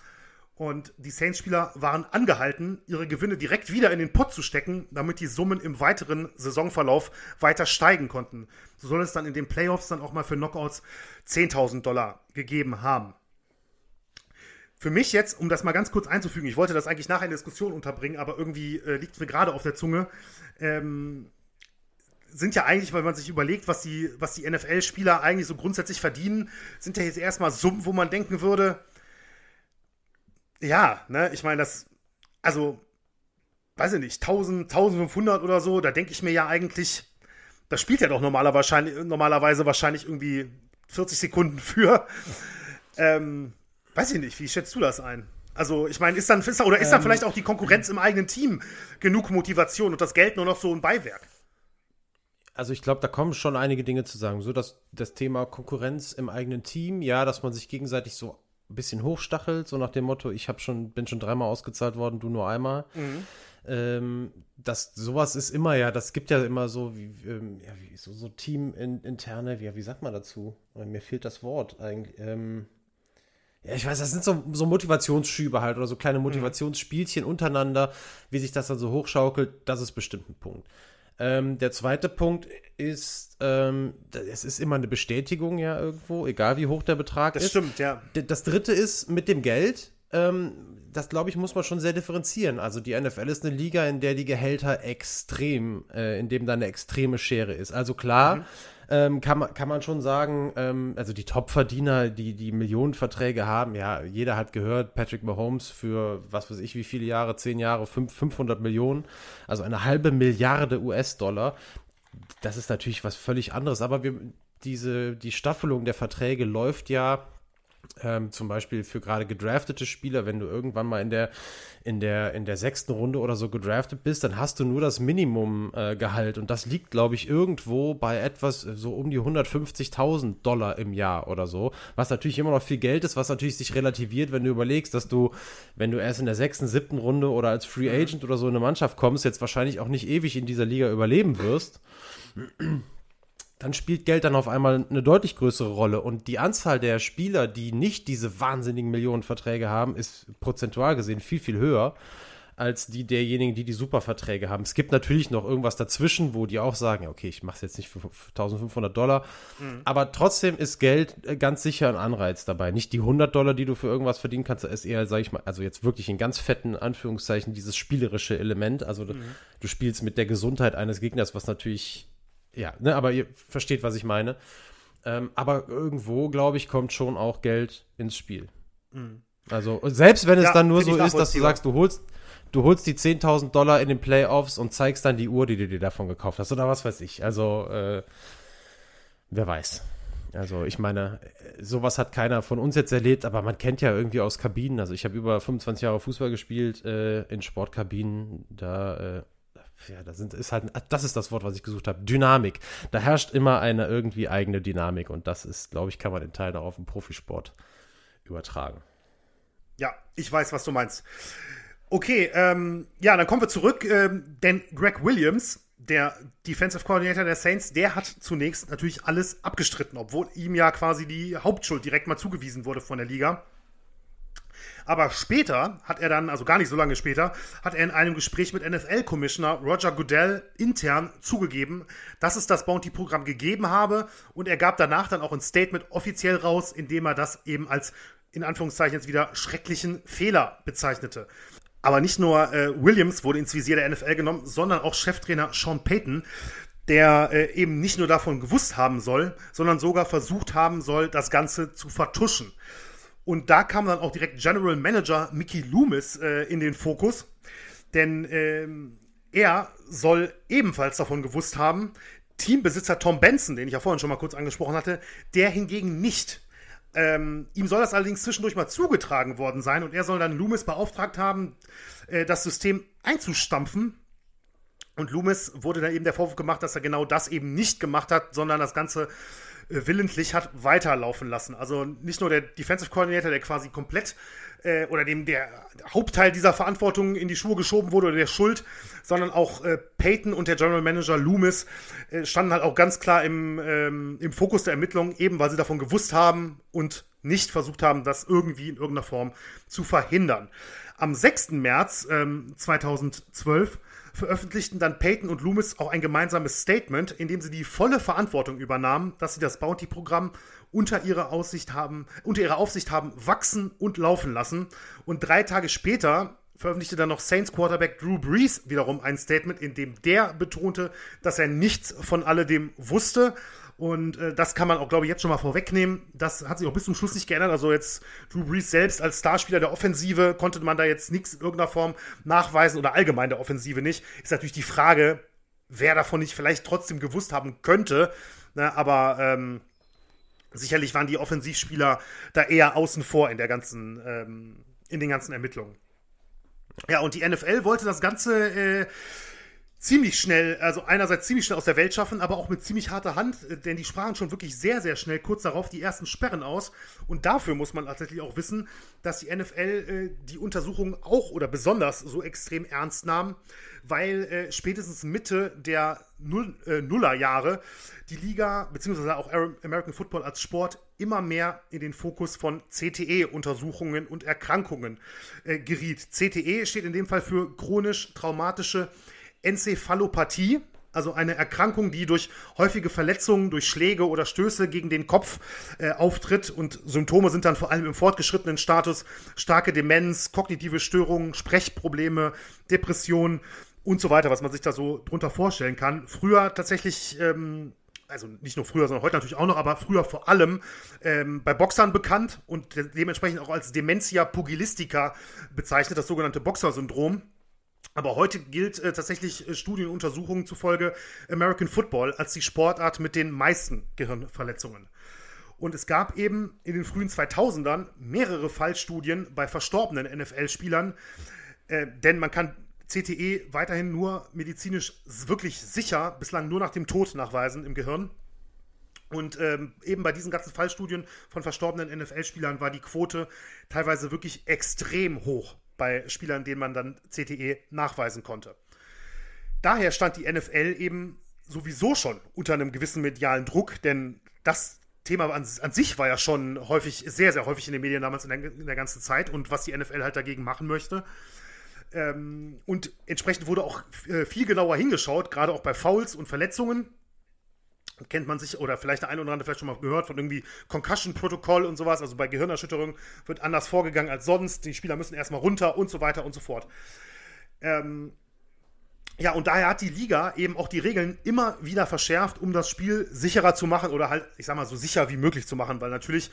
Und die Saints-Spieler waren angehalten, ihre Gewinne direkt wieder in den Pott zu stecken, damit die Summen im weiteren Saisonverlauf weiter steigen konnten. So soll es dann in den Playoffs dann auch mal für Knockouts 10.000 Dollar gegeben haben. Für mich jetzt, um das mal ganz kurz einzufügen, ich wollte das eigentlich nachher in der Diskussion unterbringen, aber irgendwie äh, liegt es mir gerade auf der Zunge. Ähm, sind ja eigentlich, weil man sich überlegt, was die, was die NFL-Spieler eigentlich so grundsätzlich verdienen, sind ja jetzt erstmal Summen, wo man denken würde, ja, ne, ich meine, das, also, weiß ich nicht, 1000, 1500 oder so, da denke ich mir ja eigentlich, das spielt ja doch normaler wahrscheinlich, normalerweise wahrscheinlich irgendwie 40 Sekunden für. Ähm, weiß ich nicht, wie schätzt du das ein? Also, ich meine, ist dann, ist, oder ist dann ähm, vielleicht auch die Konkurrenz im eigenen Team genug Motivation und das Geld nur noch so ein Beiwerk? Also ich glaube, da kommen schon einige Dinge zu sagen. So dass das Thema Konkurrenz im eigenen Team, ja, dass man sich gegenseitig so ein bisschen hochstachelt, so nach dem Motto, ich habe schon, bin schon dreimal ausgezahlt worden, du nur einmal. Mhm. Ähm, das sowas ist immer ja, das gibt ja immer so wie, ähm, ja, wie so, so Team-interne, wie, wie sagt man dazu? Mir fehlt das Wort eigentlich. Ähm, ja, ich weiß, das sind so, so Motivationsschübe halt oder so kleine mhm. Motivationsspielchen untereinander, wie sich das dann so hochschaukelt, das ist bestimmt ein Punkt. Ähm, der zweite Punkt ist, ähm, es ist immer eine Bestätigung ja irgendwo, egal wie hoch der Betrag das ist. Das stimmt, ja. Das dritte ist mit dem Geld. Ähm, das glaube ich, muss man schon sehr differenzieren. Also die NFL ist eine Liga, in der die Gehälter extrem, äh, in dem da eine extreme Schere ist. Also klar, mhm ähm, kann, man, kann man schon sagen, ähm, also die Top-Verdiener, die die Millionenverträge haben, ja, jeder hat gehört, Patrick Mahomes für was weiß ich wie viele Jahre, zehn Jahre, fünf, 500 Millionen, also eine halbe Milliarde US-Dollar. Das ist natürlich was völlig anderes, aber wir, diese, die Staffelung der Verträge läuft ja ähm, zum Beispiel für gerade gedraftete Spieler, wenn du irgendwann mal in der, in der, in der sechsten Runde oder so gedraftet bist, dann hast du nur das Minimumgehalt äh, und das liegt, glaube ich, irgendwo bei etwas äh, so um die 150.000 Dollar im Jahr oder so, was natürlich immer noch viel Geld ist, was natürlich sich relativiert, wenn du überlegst, dass du, wenn du erst in der sechsten, siebten Runde oder als Free mhm. Agent oder so in eine Mannschaft kommst, jetzt wahrscheinlich auch nicht ewig in dieser Liga überleben wirst dann spielt Geld dann auf einmal eine deutlich größere Rolle. Und die Anzahl der Spieler, die nicht diese wahnsinnigen Millionenverträge haben, ist prozentual gesehen viel, viel höher. als die derjenigen, die die Superverträge haben. Es gibt natürlich noch irgendwas dazwischen, wo die auch sagen, okay, ich mache es jetzt nicht für 1500 Dollar, mhm. aber trotzdem ist Geld äh, ganz sicher ein Anreiz dabei. Nicht die 100 Dollar, die du für irgendwas verdienen kannst, ist eher, sag ich mal, also jetzt wirklich in ganz fetten Anführungszeichen dieses spielerische Element. Also mhm. du spielst mit der Gesundheit eines Gegners, was natürlich, ja, ne, aber ihr versteht, was ich meine. Ähm, aber irgendwo, glaube ich, kommt schon auch Geld ins Spiel. Mhm. Also, selbst wenn es ja, dann nur so ist, dass du sagst, du holst, du holst die 10.000 Dollar in den Playoffs und zeigst dann die Uhr, die du dir davon gekauft hast oder was weiß ich. Also, äh, wer weiß. Also, ich meine, sowas hat keiner von uns jetzt erlebt, aber man kennt ja irgendwie aus Kabinen. Also, ich habe über 25 Jahre Fußball gespielt äh, in Sportkabinen. Da, äh, ja, da sind, ist halt, das ist das Wort, was ich gesucht habe. Dynamik. Da herrscht immer eine irgendwie eigene Dynamik und das ist, glaube ich, kann man in Teilen auch auf den Profisport übertragen. Ja, ich weiß, was du meinst. Okay, ähm, ja, dann kommen wir zurück, ähm, denn Greg Williams, der Defensive Coordinator der Saints, der hat zunächst natürlich alles abgestritten, obwohl ihm ja quasi die Hauptschuld direkt mal zugewiesen wurde von der Liga. Aber später hat er dann, also gar nicht so lange später, hat er in einem Gespräch mit NFL-Commissioner Roger Goodell intern zugegeben, dass es das Bounty-Programm gegeben habe und er gab danach dann auch ein Statement offiziell raus, in dem er das eben als in Anführungszeichen jetzt wieder schrecklichen Fehler bezeichnete. Aber nicht nur äh, Williams wurde ins Visier der NFL genommen, sondern auch Cheftrainer Sean Payton, der äh, eben nicht nur davon gewusst haben soll, sondern sogar versucht haben soll, das Ganze zu vertuschen. Und da kam dann auch direkt General Manager Mickey Loomis äh, in den Fokus, denn ähm, er soll ebenfalls davon gewusst haben, Teambesitzer Tom Benson, den ich ja vorhin schon mal kurz angesprochen hatte, der hingegen nicht. Ähm, ihm soll das allerdings zwischendurch mal zugetragen worden sein und er soll dann Loomis beauftragt haben, äh, das System einzustampfen. Und Loomis wurde dann eben der Vorwurf gemacht, dass er genau das eben nicht gemacht hat, sondern das Ganze willentlich hat weiterlaufen lassen. Also nicht nur der Defensive Coordinator, der quasi komplett äh, oder dem der Hauptteil dieser Verantwortung in die Schuhe geschoben wurde oder der Schuld, sondern auch äh, Peyton und der General Manager Loomis äh, standen halt auch ganz klar im, ähm, im Fokus der Ermittlungen, eben weil sie davon gewusst haben und nicht versucht haben, das irgendwie in irgendeiner Form zu verhindern. Am 6. März ähm, 2012 veröffentlichten dann Peyton und Loomis auch ein gemeinsames Statement, in dem sie die volle Verantwortung übernahmen, dass sie das Bounty-Programm unter ihrer Aussicht haben, unter ihrer Aufsicht haben wachsen und laufen lassen. Und drei Tage später veröffentlichte dann noch Saints Quarterback Drew Brees wiederum ein Statement, in dem der betonte, dass er nichts von alledem wusste. Und äh, das kann man auch, glaube ich, jetzt schon mal vorwegnehmen. Das hat sich auch bis zum Schluss nicht geändert. Also jetzt Drew Brees selbst als Starspieler der Offensive konnte man da jetzt nichts in irgendeiner Form nachweisen oder allgemein der Offensive nicht. Ist natürlich die Frage, wer davon nicht vielleicht trotzdem gewusst haben könnte. Ne, aber ähm, sicherlich waren die Offensivspieler da eher außen vor in der ganzen, ähm, in den ganzen Ermittlungen. Ja, und die NFL wollte das Ganze äh, ziemlich schnell, also einerseits ziemlich schnell aus der Welt schaffen, aber auch mit ziemlich harter Hand, äh, denn die sprachen schon wirklich sehr, sehr schnell kurz darauf die ersten Sperren aus. Und dafür muss man tatsächlich auch wissen, dass die NFL äh, die Untersuchung auch oder besonders so extrem ernst nahm, weil äh, spätestens Mitte der Null, äh, Nullerjahre die Liga beziehungsweise auch American Football als Sport immer mehr in den Fokus von CTE-Untersuchungen und Erkrankungen äh, geriet. CTE steht in dem Fall für chronisch traumatische Enzephalopathie, also eine Erkrankung, die durch häufige Verletzungen, durch Schläge oder Stöße gegen den Kopf äh, auftritt. Und Symptome sind dann vor allem im fortgeschrittenen Status starke Demenz, kognitive Störungen, Sprechprobleme, Depressionen und so weiter, was man sich da so drunter vorstellen kann. Früher tatsächlich. Ähm, also nicht nur früher, sondern heute natürlich auch noch, aber früher vor allem ähm, bei Boxern bekannt und dementsprechend auch als Dementia pugilistica bezeichnet, das sogenannte Boxer-Syndrom. Aber heute gilt äh, tatsächlich äh, Studienuntersuchungen zufolge American Football als die Sportart mit den meisten Gehirnverletzungen. Und es gab eben in den frühen 2000ern mehrere Fallstudien bei verstorbenen NFL-Spielern, äh, denn man kann CTE weiterhin nur medizinisch wirklich sicher, bislang nur nach dem Tod nachweisen im Gehirn. Und ähm, eben bei diesen ganzen Fallstudien von verstorbenen NFL-Spielern war die Quote teilweise wirklich extrem hoch bei Spielern, denen man dann CTE nachweisen konnte. Daher stand die NFL eben sowieso schon unter einem gewissen medialen Druck, denn das Thema an, an, sich war ja schon häufig, sehr, sehr häufig in den Medien damals in der, in der, ganzen Zeit und was die NFL halt dagegen machen möchte. Ähm, und entsprechend wurde auch äh, viel genauer hingeschaut, gerade auch bei Fouls und Verletzungen. Kennt man sich, oder vielleicht der eine oder andere vielleicht schon mal gehört von irgendwie Concussion-Protokoll und sowas. Also bei Gehirnerschütterung wird anders vorgegangen als sonst. Die Spieler müssen erstmal runter und so weiter und so fort. Ähm, ja, und daher hat die Liga eben auch die Regeln immer wieder verschärft, um das Spiel sicherer zu machen oder halt, ich sag mal, so sicher wie möglich zu machen, weil natürlich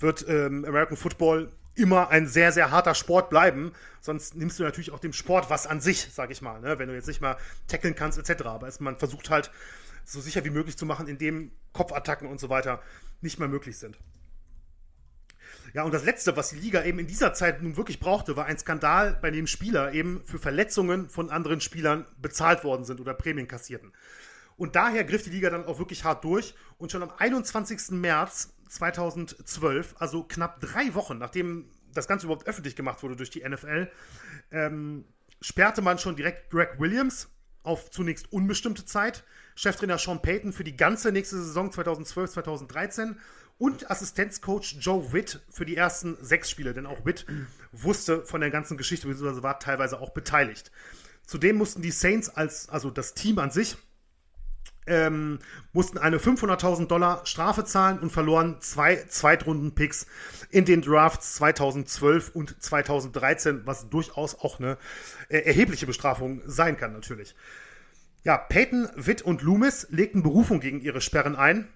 wird ähm, American Football immer ein sehr, sehr harter Sport bleiben. Sonst nimmst du natürlich auch dem Sport was an sich, sag ich mal, ne? wenn du jetzt nicht mal tackeln kannst, etc. Aber es, man versucht halt, so sicher wie möglich zu machen, indem Kopfattacken und so weiter nicht mehr möglich sind. Ja, und das Letzte, was die Liga eben in dieser Zeit nun wirklich brauchte, war ein Skandal, bei dem Spieler eben für Verletzungen von anderen Spielern bezahlt worden sind oder Prämien kassierten. Und daher griff die Liga dann auch wirklich hart durch und schon am 21. März 2012, also knapp drei Wochen, nachdem das Ganze überhaupt öffentlich gemacht wurde durch die NFL, ähm, sperrte man schon direkt Greg Williams auf zunächst unbestimmte Zeit, Cheftrainer Sean Payton für die ganze nächste Saison 2012-2013 und Assistenzcoach Joe Witt für die ersten sechs Spiele, denn auch Witt wusste von der ganzen Geschichte, beziehungsweise war teilweise auch beteiligt. Zudem mussten die Saints als, also das Team an sich, ähm, mussten eine 500.000 Dollar Strafe zahlen und verloren zwei Zweitrunden-Picks in den Drafts 2012 und 2013, was durchaus auch eine äh, erhebliche Bestrafung sein kann, natürlich. Ja, Peyton, Witt und Loomis legten Berufung gegen ihre Sperren ein.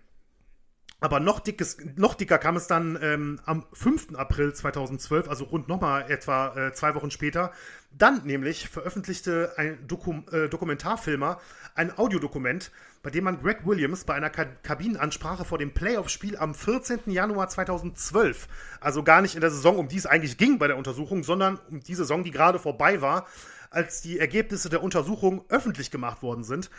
Aber noch, dickes, noch dicker kam es dann ähm, am 5. April 2012, also rund nochmal etwa äh, zwei Wochen später. Dann nämlich veröffentlichte ein Dokum äh, Dokumentarfilmer ein Audiodokument, bei dem man Greg Williams bei einer Ka Kabinenansprache vor dem Playoff-Spiel am 14. Januar 2012, also gar nicht in der Saison, um die es eigentlich ging bei der Untersuchung, sondern um die Saison, die gerade vorbei war, als die Ergebnisse der Untersuchung öffentlich gemacht worden sind.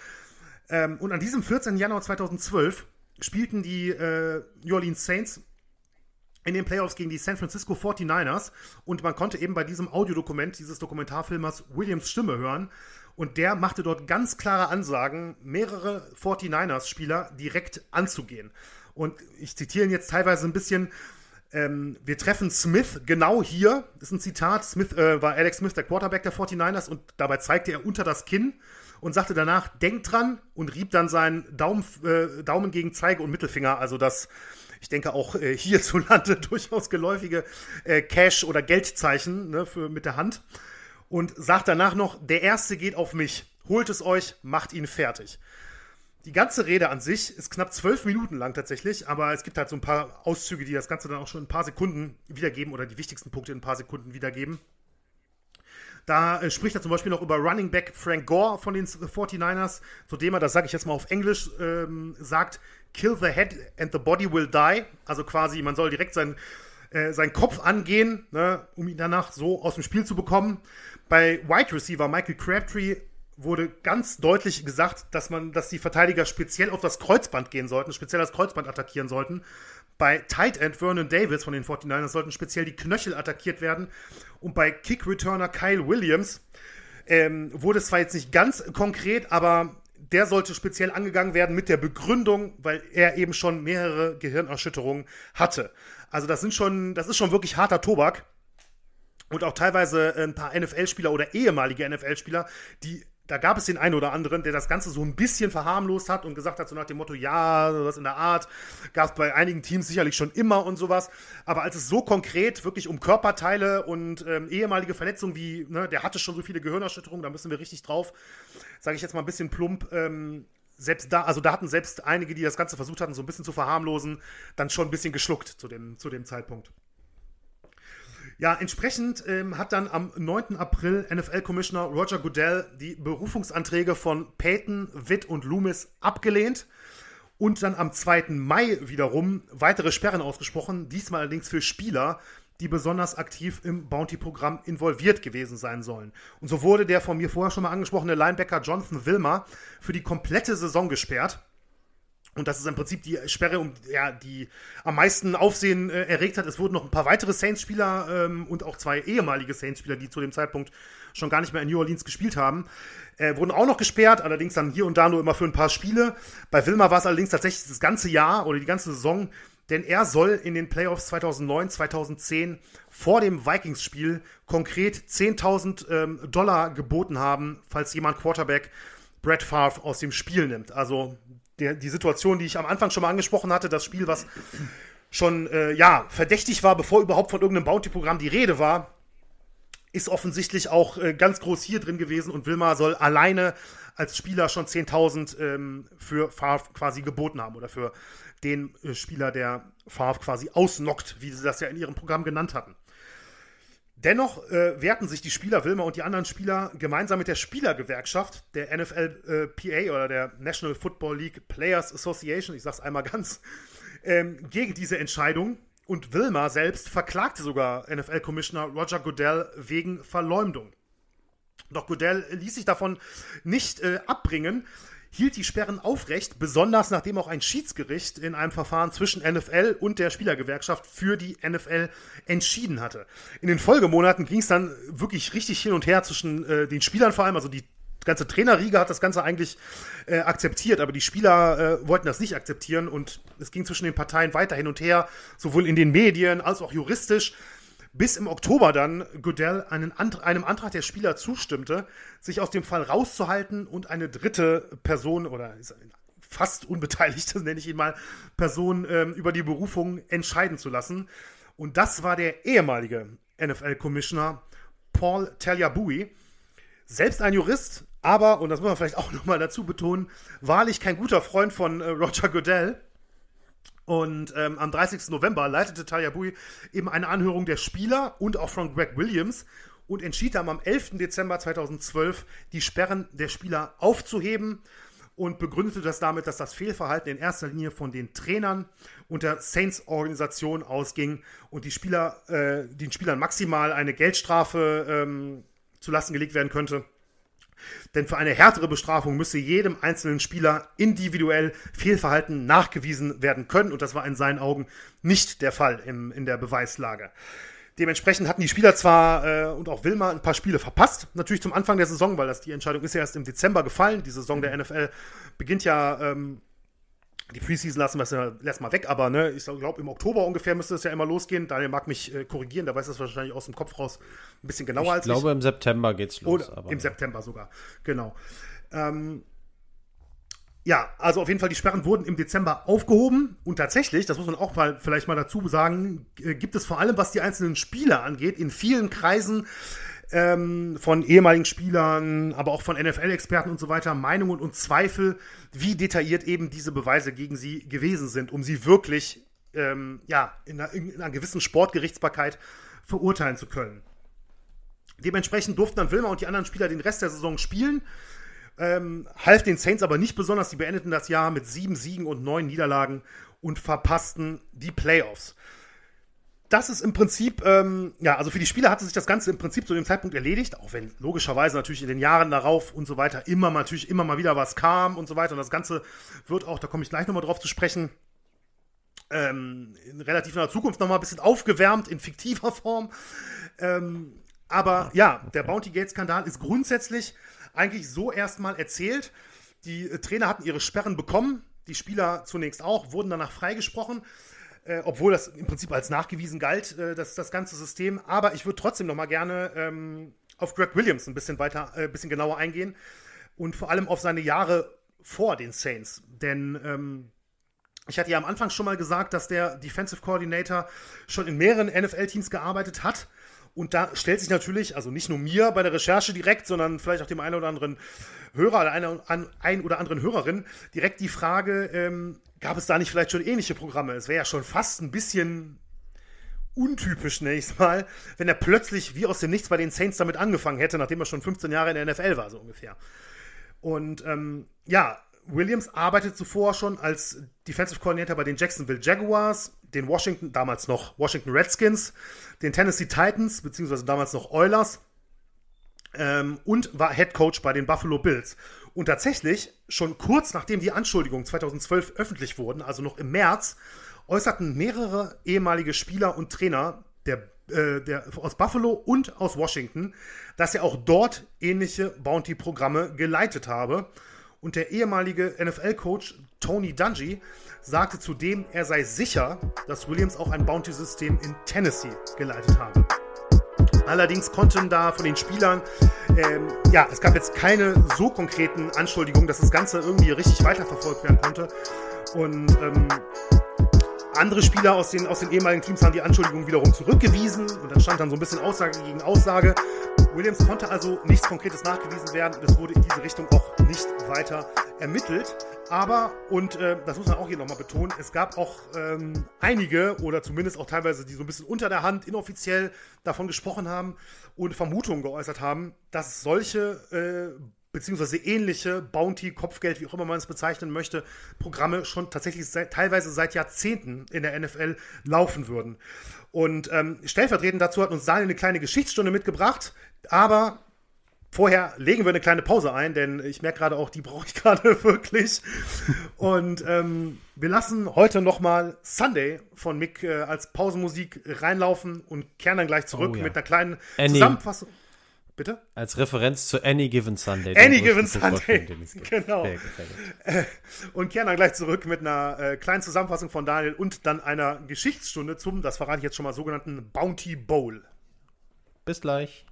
Ähm, und an diesem 14. Januar 2012 spielten die äh, New Orleans Saints in den Playoffs gegen die San Francisco 49ers und man konnte eben bei diesem Audiodokument dieses Dokumentarfilmers Williams Stimme hören und der machte dort ganz klare Ansagen, mehrere 49ers-Spieler direkt anzugehen. Und ich zitiere ihn jetzt teilweise ein bisschen. Ähm, wir treffen Smith genau hier. Das ist ein Zitat. Smith äh, war Alex Smith, der Quarterback der 49ers, und dabei zeigte er unter das Kinn und sagte danach, denkt dran und rieb dann seinen Daumen, äh, Daumen gegen Zeige und Mittelfinger, also das, ich denke auch äh, hierzulande durchaus geläufige äh, Cash- oder Geldzeichen ne, für, mit der Hand. Und sagt danach noch, der Erste geht auf mich, holt es euch, macht ihn fertig. Die ganze Rede an sich ist knapp zwölf Minuten lang tatsächlich, aber es gibt halt so ein paar Auszüge, die das Ganze dann auch schon in ein paar Sekunden wiedergeben oder die wichtigsten Punkte in ein paar Sekunden wiedergeben. Da äh, spricht er zum Beispiel noch über Running Back Frank Gore von den 49ers, zu dem er, das sage ich jetzt mal auf Englisch, ähm, sagt, kill the head and the body will die. Also quasi, man soll direkt sein, äh, seinen Kopf angehen, ne, um ihn danach so aus dem Spiel zu bekommen. Bei Wide Receiver Michael Crabtree wurde ganz deutlich gesagt, dass man, dass die Verteidiger speziell auf das Kreuzband gehen sollten, speziell das Kreuzband attackieren sollten. Bei Tight End Vernon Davis von den 49ers sollten speziell die Knöchel attackiert werden. Und bei Kick Returner Kyle Williams ähm, wurde es zwar jetzt nicht ganz konkret, aber der sollte speziell angegangen werden mit der Begründung, weil er eben schon mehrere Gehirnerschütterungen hatte. Also das sind schon, das ist schon wirklich harter Tobak. Und auch teilweise ein paar NFL-Spieler oder ehemalige NFL-Spieler, die da gab es den einen oder anderen, der das Ganze so ein bisschen verharmlost hat und gesagt hat, so nach dem Motto, ja, was in der Art, gab es bei einigen Teams sicherlich schon immer und sowas. Aber als es so konkret wirklich um Körperteile und ähm, ehemalige Verletzungen wie, ne, der hatte schon so viele Gehirnerschütterungen, da müssen wir richtig drauf, sage ich jetzt mal ein bisschen plump, ähm, selbst da, also da hatten selbst einige, die das Ganze versucht hatten, so ein bisschen zu verharmlosen, dann schon ein bisschen geschluckt zu dem, zu dem Zeitpunkt. Ja, entsprechend ähm, hat dann am 9. April NFL-Commissioner Roger Goodell die Berufungsanträge von Peyton, Witt und Loomis abgelehnt und dann am 2. Mai wiederum weitere Sperren ausgesprochen, diesmal allerdings für Spieler, die besonders aktiv im Bounty-Programm involviert gewesen sein sollen. Und so wurde der von mir vorher schon mal angesprochene Linebacker Jonathan Wilmer für die komplette Saison gesperrt. Und das ist im Prinzip die Sperre, um, ja, die am meisten Aufsehen äh, erregt hat. Es wurden noch ein paar weitere Saints-Spieler ähm, und auch zwei ehemalige Saints-Spieler, die zu dem Zeitpunkt schon gar nicht mehr in New Orleans gespielt haben, äh, wurden auch noch gesperrt, allerdings dann hier und da nur immer für ein paar Spiele. Bei Wilma war es allerdings tatsächlich das ganze Jahr oder die ganze Saison denn er soll in den Playoffs 2009, 2010 vor dem Vikings-Spiel konkret 10.000 ähm, Dollar geboten haben, falls jemand Quarterback Brett Favre aus dem Spiel nimmt. Also der, die Situation, die ich am Anfang schon mal angesprochen hatte, das Spiel, was schon äh, ja verdächtig war, bevor überhaupt von irgendeinem Bounty-Programm die Rede war, ist offensichtlich auch äh, ganz groß hier drin gewesen und Wilmar soll alleine als Spieler schon 10.000 ähm, für Favre quasi geboten haben oder für den äh, Spieler, der Favre quasi ausnockt, wie sie das ja in ihrem Programm genannt hatten. Dennoch äh, wehrten sich die Spieler Wilmer und die anderen Spieler gemeinsam mit der Spielergewerkschaft der NFLPA äh, oder der National Football League Players Association, ich sag's einmal ganz, ähm, gegen diese Entscheidung. Und Wilmer selbst verklagte sogar NFL-Commissioner Roger Goodell wegen Verleumdung. Doch Goodell ließ sich davon nicht äh, abbringen, hielt die Sperren aufrecht, besonders nachdem auch ein Schiedsgericht in einem Verfahren zwischen NFL und der Spielergewerkschaft für die NFL entschieden hatte. In den Folgemonaten ging es dann wirklich richtig hin und her zwischen äh, den Spielern vor allem, also die ganze Trainerriege hat das Ganze eigentlich äh, akzeptiert, aber die Spieler äh, wollten das nicht akzeptieren und es ging zwischen den Parteien weiter hin und her, sowohl in den Medien als auch juristisch bis im Oktober dann Goodell Ant einem Antrag der Spieler zustimmte, sich aus dem Fall rauszuhalten und eine dritte Person oder fast unbeteiligte, nenne ich ihn mal, Person ähm, über die Berufung entscheiden zu lassen. Und das war der ehemalige NFL-Commissioner Paul Tagliabue. Selbst ein Jurist, aber, und das muss man vielleicht auch nochmal dazu betonen, wahrlich kein guter Freund von äh, Roger Goodell. Und ähm, am 30. November leitete Talia Bui eben eine Anhörung der Spieler und auch von Greg Williams und entschied dann am 11. Dezember 2012, die Sperren der Spieler aufzuheben und begründete das damit, dass das Fehlverhalten in erster Linie von den Trainern und der Saints-Organisation ausging und die Spieler, äh, den Spielern maximal eine Geldstrafe ähm, zulasten gelegt werden könnte. Denn für eine härtere Bestrafung müsse jedem einzelnen Spieler individuell Fehlverhalten nachgewiesen werden können. Und das war in seinen Augen nicht der Fall im, in der Beweislage. Dementsprechend hatten die Spieler zwar äh, und auch Wilma ein paar Spiele verpasst, natürlich zum Anfang der Saison, weil das die Entscheidung ist ja erst im Dezember gefallen. Die Saison der NFL beginnt ja ähm, die Preseason lassen wir es ja erstmal weg, aber ne, ich glaube, im Oktober ungefähr müsste es ja immer losgehen. Daniel mag mich äh, korrigieren, der weiß das wahrscheinlich aus dem Kopf raus ein bisschen genauer ich als glaube, ich. glaube, im September geht's los. Oder Im September sogar, genau. Ähm, ja, also auf jeden Fall, die Sperren wurden im Dezember aufgehoben und tatsächlich, das muss man auch mal vielleicht mal dazu sagen, äh, gibt es vor allem, was die einzelnen Spieler angeht, in vielen Kreisen ähm, von ehemaligen Spielern, aber auch von NFL-Experten und so weiter Meinungen und Zweifel, wie detailliert eben diese Beweise gegen sie gewesen sind, um sie wirklich ähm, ja, in einer, in einer gewissen Sportgerichtsbarkeit verurteilen zu können. Dementsprechend durften dann Wilmer und die anderen Spieler den Rest der Saison spielen. Ähm, half den Saints aber nicht besonders. Sie beendeten das Jahr mit sieben Siegen und neun Niederlagen und verpassten die Playoffs das ist im Prinzip, ähm, ja, also für die Spieler hatte sich das Ganze im Prinzip zu dem Zeitpunkt erledigt, auch wenn logischerweise natürlich in den Jahren darauf und so weiter immer natürlich immer mal wieder was kam und so weiter. Und das Ganze wird auch, da komme ich gleich nochmal drauf zu sprechen, ähm, in relativ naher Zukunft nochmal ein bisschen aufgewärmt in fiktiver Form. Ähm, aber ja, der Bounty Gate-Skandal ist grundsätzlich eigentlich so erstmal erzählt. Die äh, Trainer hatten ihre Sperren bekommen, die Spieler zunächst auch, wurden danach freigesprochen äh, obwohl das im Prinzip als nachgewiesen galt, äh, das, das ganze System. Aber ich würde trotzdem noch mal gerne ähm, auf Greg Williams ein bisschen weiter, äh, bisschen genauer eingehen und vor allem auf seine Jahre vor den Saints. Denn ähm, ich hatte ja am Anfang schon mal gesagt, dass der Defensive Coordinator schon in mehreren NFL-Teams gearbeitet hat. Und da stellt sich natürlich, also nicht nur mir bei der Recherche direkt, sondern vielleicht auch dem einen oder anderen Hörer oder einer ein oder anderen Hörerin direkt die Frage, ähm, gab es da nicht vielleicht schon ähnliche Programme? Es wäre ja schon fast ein bisschen untypisch, nächstes Mal, wenn er plötzlich wie aus dem Nichts bei den Saints damit angefangen hätte, nachdem er schon 15 Jahre in der NFL war, so ungefähr. Und ähm, ja, Williams arbeitet zuvor schon als Defensive Coordinator bei den Jacksonville Jaguars, den Washington, damals noch Washington Redskins, den Tennessee Titans, beziehungsweise damals noch Oilers ähm, und war Head Coach bei den Buffalo Bills. Und tatsächlich, schon kurz nachdem die Anschuldigungen 2012 öffentlich wurden, also noch im März, äußerten mehrere ehemalige Spieler und Trainer der, äh, der, aus Buffalo und aus Washington, dass er auch dort ähnliche Bounty-Programme geleitet habe. Und der ehemalige NFL-Coach Tony Dungy sagte zudem, er sei sicher, dass Williams auch ein Bounty-System in Tennessee geleitet habe. Allerdings konnten da von den Spielern, ähm, ja, es gab jetzt keine so konkreten Anschuldigungen, dass das Ganze irgendwie richtig weiterverfolgt werden konnte. Und ähm, andere Spieler aus den, aus den ehemaligen Teams haben die Anschuldigungen wiederum zurückgewiesen und dann stand dann so ein bisschen Aussage gegen Aussage. Williams konnte also nichts Konkretes nachgewiesen werden und es wurde in diese Richtung auch nicht weiter ermittelt. Aber, und äh, das muss man auch hier nochmal betonen, es gab auch ähm, einige oder zumindest auch teilweise, die so ein bisschen unter der Hand inoffiziell davon gesprochen haben und Vermutungen geäußert haben, dass solche äh, beziehungsweise ähnliche Bounty, Kopfgeld, wie auch immer man es bezeichnen möchte, Programme schon tatsächlich seit, teilweise seit Jahrzehnten in der NFL laufen würden. Und ähm, stellvertretend dazu hat uns Daniel eine kleine Geschichtsstunde mitgebracht, aber vorher legen wir eine kleine Pause ein, denn ich merke gerade auch, die brauche ich gerade wirklich. Und ähm, wir lassen heute nochmal Sunday von Mick äh, als Pausenmusik reinlaufen und kehren dann gleich zurück oh, ja. mit einer kleinen Annie. Zusammenfassung. Bitte? Als Referenz zu Any Given Sunday. Any Given Sunday. Genau. Äh, und kehren dann gleich zurück mit einer äh, kleinen Zusammenfassung von Daniel und dann einer Geschichtsstunde zum, das verrate ich jetzt schon mal, sogenannten Bounty Bowl. Bis gleich.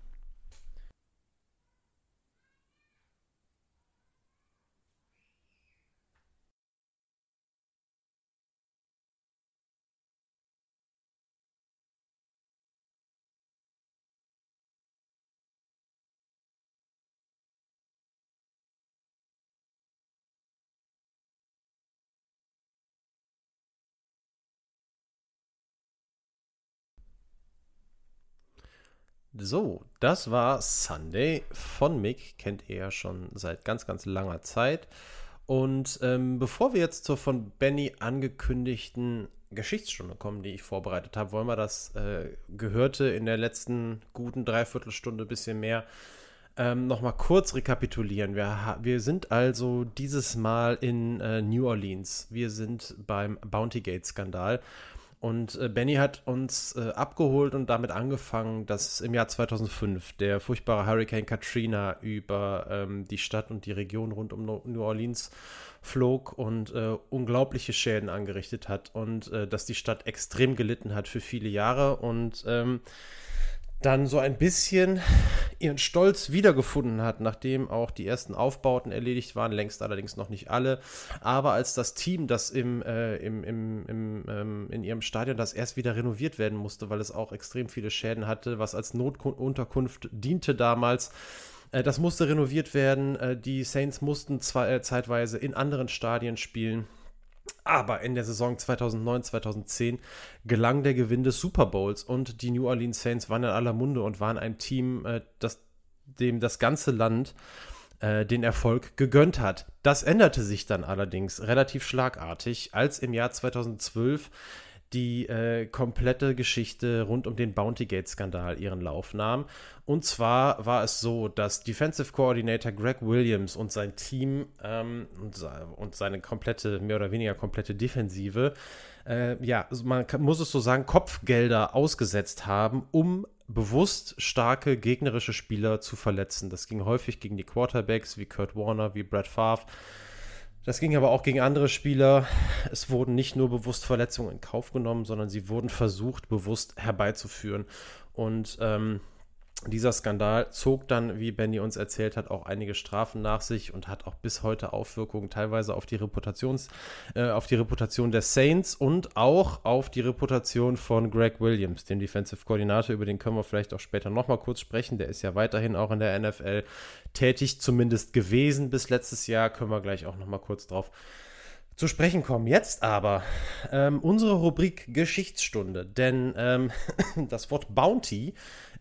So, das war Sunday von Mick, kennt ihr ja schon seit ganz, ganz langer Zeit. Und ähm, bevor wir jetzt zur von Benny angekündigten Geschichtsstunde kommen, die ich vorbereitet habe, wollen wir das äh, Gehörte in der letzten guten Dreiviertelstunde ein bisschen mehr ähm, nochmal kurz rekapitulieren. Wir, wir sind also dieses Mal in äh, New Orleans. Wir sind beim Bounty Gate Skandal. Und äh, Benny hat uns äh, abgeholt und damit angefangen, dass im Jahr 2005 der furchtbare Hurricane Katrina über ähm, die Stadt und die Region rund um New Orleans flog und äh, unglaubliche Schäden angerichtet hat und äh, dass die Stadt extrem gelitten hat für viele Jahre. Und ähm, dann so ein bisschen ihren Stolz wiedergefunden hat, nachdem auch die ersten Aufbauten erledigt waren, längst allerdings noch nicht alle. Aber als das Team, das im, äh, im, im, im ähm, in ihrem Stadion, das erst wieder renoviert werden musste, weil es auch extrem viele Schäden hatte, was als Notunterkunft diente damals, äh, das musste renoviert werden. Äh, die Saints mussten zwei, äh, zeitweise in anderen Stadien spielen. Aber in der Saison 2009, 2010 gelang der Gewinn des Super Bowls und die New Orleans Saints waren in aller Munde und waren ein Team, äh, das dem das ganze Land äh, den Erfolg gegönnt hat. Das änderte sich dann allerdings relativ schlagartig, als im Jahr 2012 die äh, komplette Geschichte rund um den Bounty Gate Skandal ihren Lauf nahm. Und zwar war es so, dass Defensive Coordinator Greg Williams und sein Team ähm, und, seine komplette, mehr oder weniger komplette Defensive, äh, ja, man muss es so sagen, Kopfgelder ausgesetzt haben, um bewusst starke gegnerische Spieler zu verletzen. Das ging häufig gegen die Quarterbacks wie Kurt Warner, wie Brad Favre. Das ging aber auch gegen andere Spieler. Es wurden nicht nur bewusst Verletzungen in Kauf genommen, sondern sie wurden versucht, bewusst herbeizuführen. Und ähm, dieser Skandal zog dann, wie Benny uns erzählt hat, auch einige Strafen nach sich und hat auch bis heute Auswirkungen teilweise auf die, Reputations, äh, auf die Reputation der Saints und auch auf die Reputation von Greg Williams, dem Defensive Koordinator, über den können wir vielleicht auch später nochmal kurz sprechen. Der ist ja weiterhin auch in der NFL tätig, zumindest gewesen bis letztes Jahr. Können wir gleich auch nochmal kurz drauf zu sprechen kommen. Jetzt aber ähm, unsere Rubrik Geschichtsstunde, denn ähm, das Wort Bounty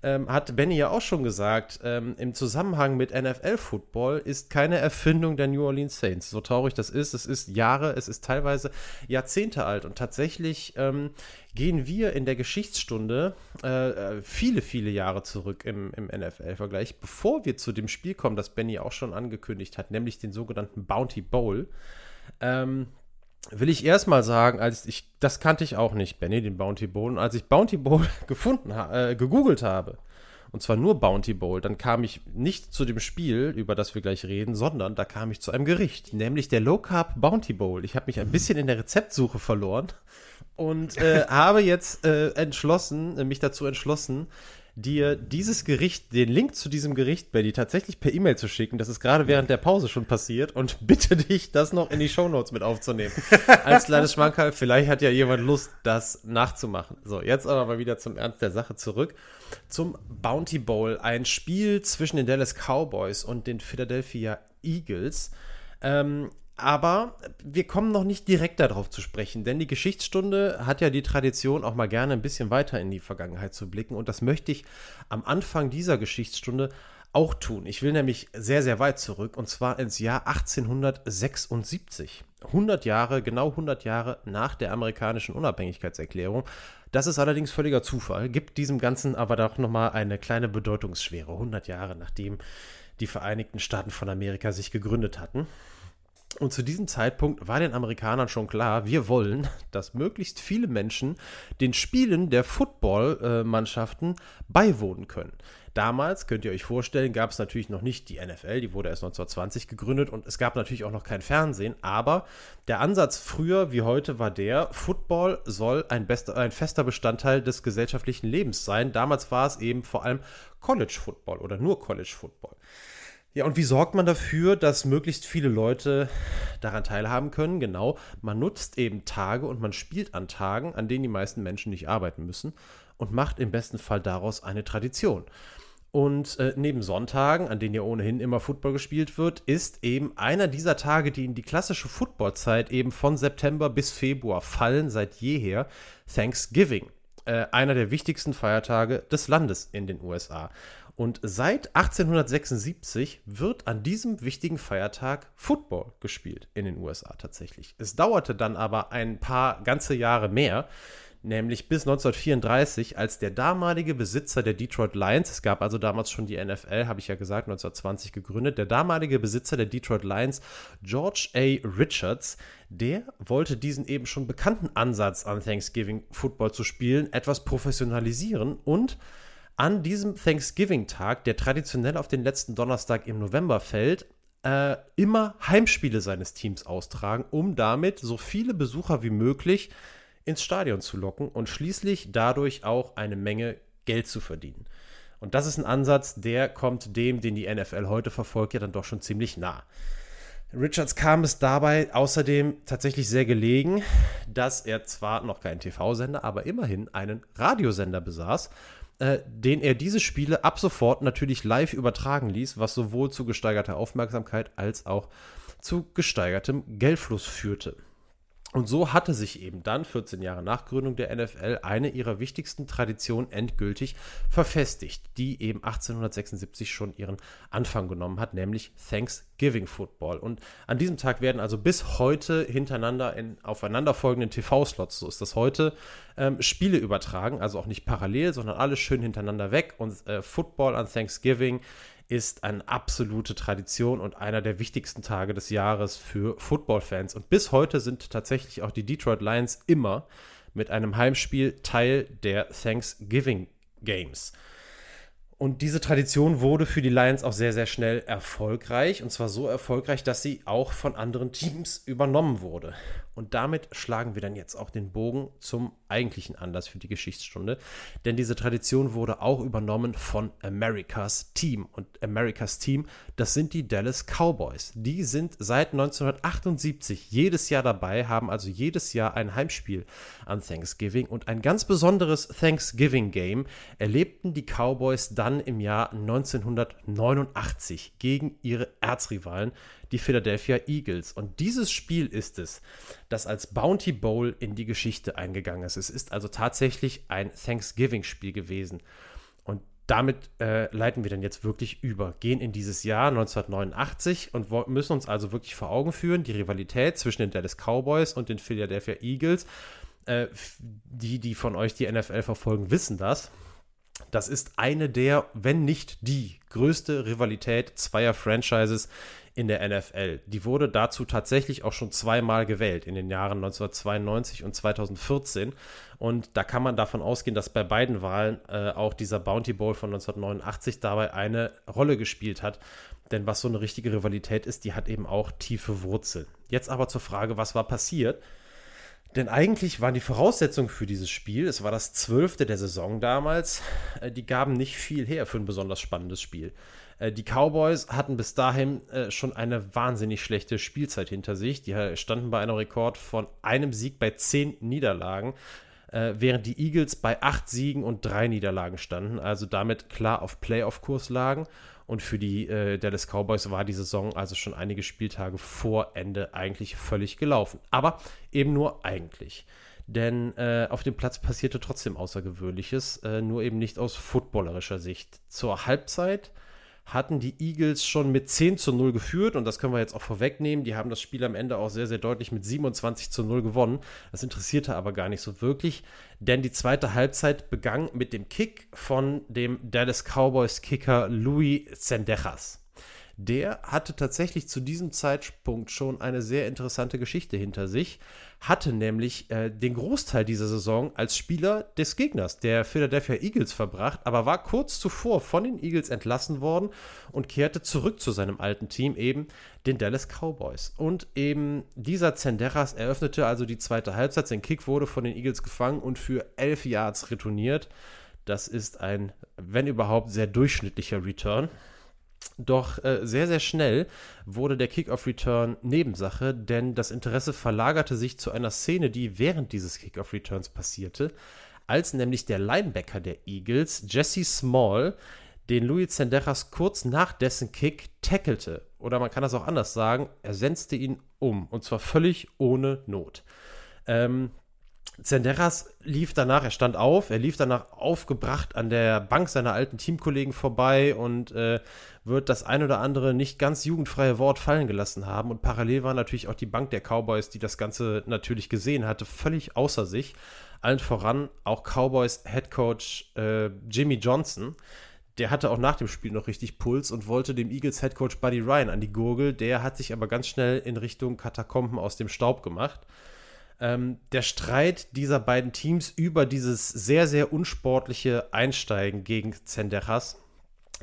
ähm, hat Benny ja auch schon gesagt, ähm, im Zusammenhang mit NFL-Football ist keine Erfindung der New Orleans Saints. So traurig das ist, es ist Jahre, es ist teilweise Jahrzehnte alt und tatsächlich ähm, gehen wir in der Geschichtsstunde äh, äh viele, viele Jahre zurück im, im NFL-Vergleich, bevor wir zu dem Spiel kommen, das Benny auch schon angekündigt hat, nämlich den sogenannten Bounty Bowl. Ähm, will ich erstmal sagen, als ich, das kannte ich auch nicht, Benny, den Bounty Bowl. Und als ich Bounty Bowl gefunden, äh, gegoogelt habe, und zwar nur Bounty Bowl, dann kam ich nicht zu dem Spiel, über das wir gleich reden, sondern da kam ich zu einem Gericht, nämlich der Low Carb Bounty Bowl. Ich habe mich ein bisschen in der Rezeptsuche verloren und äh, habe jetzt äh, entschlossen, äh, mich dazu entschlossen, dir dieses Gericht, den Link zu diesem Gericht, Benny, tatsächlich per E-Mail zu schicken. Das ist gerade während der Pause schon passiert und bitte dich, das noch in die Shownotes mit aufzunehmen. Als kleines Schmankerl, vielleicht hat ja jemand Lust, das nachzumachen. So, jetzt aber mal wieder zum Ernst der Sache zurück. Zum Bounty Bowl, ein Spiel zwischen den Dallas Cowboys und den Philadelphia Eagles. Ähm, aber wir kommen noch nicht direkt darauf zu sprechen, denn die Geschichtsstunde hat ja die Tradition, auch mal gerne ein bisschen weiter in die Vergangenheit zu blicken. Und das möchte ich am Anfang dieser Geschichtsstunde auch tun. Ich will nämlich sehr, sehr weit zurück und zwar ins Jahr 1876. 100 Jahre, genau 100 Jahre nach der amerikanischen Unabhängigkeitserklärung. Das ist allerdings völliger Zufall, gibt diesem Ganzen aber doch nochmal eine kleine Bedeutungsschwere. 100 Jahre nachdem die Vereinigten Staaten von Amerika sich gegründet hatten. Und zu diesem Zeitpunkt war den Amerikanern schon klar, wir wollen, dass möglichst viele Menschen den Spielen der Football-Mannschaften beiwohnen können. Damals, könnt ihr euch vorstellen, gab es natürlich noch nicht die NFL, die wurde erst 1920 gegründet und es gab natürlich auch noch kein Fernsehen, aber der Ansatz früher wie heute war der, Football soll ein, bester, ein fester Bestandteil des gesellschaftlichen Lebens sein. Damals war es eben vor allem College Football oder nur College Football. Ja, und wie sorgt man dafür, dass möglichst viele Leute daran teilhaben können? Genau, man nutzt eben Tage und man spielt an Tagen, an denen die meisten Menschen nicht arbeiten müssen und macht im besten Fall daraus eine Tradition. Und äh, neben Sonntagen, an denen ja ohnehin immer Football gespielt wird, ist eben einer dieser Tage, die in die klassische Footballzeit eben von September bis Februar fallen, seit jeher Thanksgiving. Äh, einer der wichtigsten Feiertage des Landes in den USA. Und seit 1876 wird an diesem wichtigen Feiertag Football gespielt in den USA tatsächlich. Es dauerte dann aber ein paar ganze Jahre mehr, nämlich bis 1934, als der damalige Besitzer der Detroit Lions, es gab also damals schon die NFL, habe ich ja gesagt, 1920 gegründet, der damalige Besitzer der Detroit Lions, George A. Richards, der wollte diesen eben schon bekannten Ansatz an Thanksgiving Football zu spielen etwas professionalisieren und an diesem Thanksgiving-Tag, der traditionell auf den letzten Donnerstag im November fällt, äh, immer Heimspiele seines Teams austragen, um damit so viele Besucher wie möglich ins Stadion zu locken und schließlich dadurch auch eine Menge Geld zu verdienen. Und das ist ein Ansatz, der kommt dem, den die NFL heute verfolgt, ja dann doch schon ziemlich nah. Richards kam es dabei außerdem tatsächlich sehr gelegen, dass er zwar noch keinen TV-Sender, aber immerhin einen Radiosender besaß äh, den er diese Spiele ab sofort natürlich live übertragen ließ, was sowohl zu gesteigerter Aufmerksamkeit als auch zu gesteigertem Geldfluss führte. Und so hatte sich eben dann, 14 Jahre nach Gründung der NFL, eine ihrer wichtigsten Traditionen endgültig verfestigt, die eben 1876 schon ihren Anfang genommen hat, nämlich Thanksgiving Football. Und an diesem Tag werden also bis heute hintereinander in aufeinanderfolgenden TV-Slots, so ist das heute, ähm, Spiele übertragen, also auch nicht parallel, sondern alles schön hintereinander weg. Und äh, Football an Thanksgiving ist eine absolute Tradition und einer der wichtigsten Tage des Jahres für Football-Fans. Und bis heute sind tatsächlich auch die Detroit Lions immer mit einem Heimspiel Teil der Thanksgiving Games. Und diese Tradition wurde für die Lions auch sehr, sehr schnell erfolgreich. Und zwar so erfolgreich, dass sie auch von anderen Teams übernommen wurde. Und damit schlagen wir dann jetzt auch den Bogen zum eigentlichen Anlass für die Geschichtsstunde. Denn diese Tradition wurde auch übernommen von Americas Team. Und Americas Team, das sind die Dallas Cowboys. Die sind seit 1978 jedes Jahr dabei, haben also jedes Jahr ein Heimspiel an Thanksgiving. Und ein ganz besonderes Thanksgiving Game erlebten die Cowboys dann im Jahr 1989 gegen ihre Erzrivalen, die Philadelphia Eagles. Und dieses Spiel ist es, das als Bounty Bowl in die Geschichte eingegangen ist. Es ist also tatsächlich ein Thanksgiving-Spiel gewesen. Und damit äh, leiten wir dann jetzt wirklich über, gehen in dieses Jahr 1989 und müssen uns also wirklich vor Augen führen, die Rivalität zwischen den Dallas Cowboys und den Philadelphia Eagles. Äh, die, die von euch die NFL verfolgen, wissen das. Das ist eine der, wenn nicht die größte Rivalität zweier Franchises in der NFL. Die wurde dazu tatsächlich auch schon zweimal gewählt in den Jahren 1992 und 2014. Und da kann man davon ausgehen, dass bei beiden Wahlen äh, auch dieser Bounty Bowl von 1989 dabei eine Rolle gespielt hat. Denn was so eine richtige Rivalität ist, die hat eben auch tiefe Wurzeln. Jetzt aber zur Frage, was war passiert? Denn eigentlich waren die Voraussetzungen für dieses Spiel, es war das zwölfte der Saison damals, äh, die gaben nicht viel her für ein besonders spannendes Spiel. Äh, die Cowboys hatten bis dahin äh, schon eine wahnsinnig schlechte Spielzeit hinter sich. Die standen bei einem Rekord von einem Sieg bei zehn Niederlagen, während die Eagles bei acht Siegen und drei Niederlagen standen, also damit klar auf Playoff-Kurs lagen. Und für die äh, Dallas Cowboys war die Saison also schon einige Spieltage vor Ende eigentlich völlig gelaufen. Aber eben nur eigentlich. Denn äh, auf dem Platz passierte trotzdem Außergewöhnliches, äh, nur eben nicht aus footballerischer Sicht. Zur Halbzeit hatten die Eagles schon mit 10 zu 0 geführt und das können wir jetzt auch vorwegnehmen. Die haben das Spiel am Ende auch sehr, sehr deutlich mit 27 zu 0 gewonnen. Das interessierte aber gar nicht so wirklich, denn die zweite Halbzeit begann mit dem Kick von dem Dallas Cowboys Kicker Louis Zendejas der hatte tatsächlich zu diesem Zeitpunkt schon eine sehr interessante Geschichte hinter sich, hatte nämlich äh, den Großteil dieser Saison als Spieler des Gegners, der Philadelphia Eagles, verbracht, aber war kurz zuvor von den Eagles entlassen worden und kehrte zurück zu seinem alten Team, eben den Dallas Cowboys. Und eben dieser Zenderas eröffnete also die zweite Halbzeit. Sein Kick wurde von den Eagles gefangen und für elf Yards retourniert. Das ist ein, wenn überhaupt, sehr durchschnittlicher Return. Doch äh, sehr, sehr schnell wurde der Kickoff-Return Nebensache, denn das Interesse verlagerte sich zu einer Szene, die während dieses Kickoff-Returns passierte, als nämlich der Linebacker der Eagles, Jesse Small, den Louis Zenderas kurz nach dessen Kick tackelte. Oder man kann das auch anders sagen, er setzte ihn um. Und zwar völlig ohne Not. Ähm, Zenderas lief danach, er stand auf, er lief danach aufgebracht an der Bank seiner alten Teamkollegen vorbei und äh, wird das ein oder andere nicht ganz jugendfreie Wort fallen gelassen haben. Und parallel war natürlich auch die Bank der Cowboys, die das Ganze natürlich gesehen hatte, völlig außer sich. Allen voran auch Cowboys Head Coach äh, Jimmy Johnson. Der hatte auch nach dem Spiel noch richtig Puls und wollte dem Eagles Head Coach Buddy Ryan an die Gurgel. Der hat sich aber ganz schnell in Richtung Katakomben aus dem Staub gemacht. Ähm, der Streit dieser beiden Teams über dieses sehr, sehr unsportliche Einsteigen gegen Zenderas,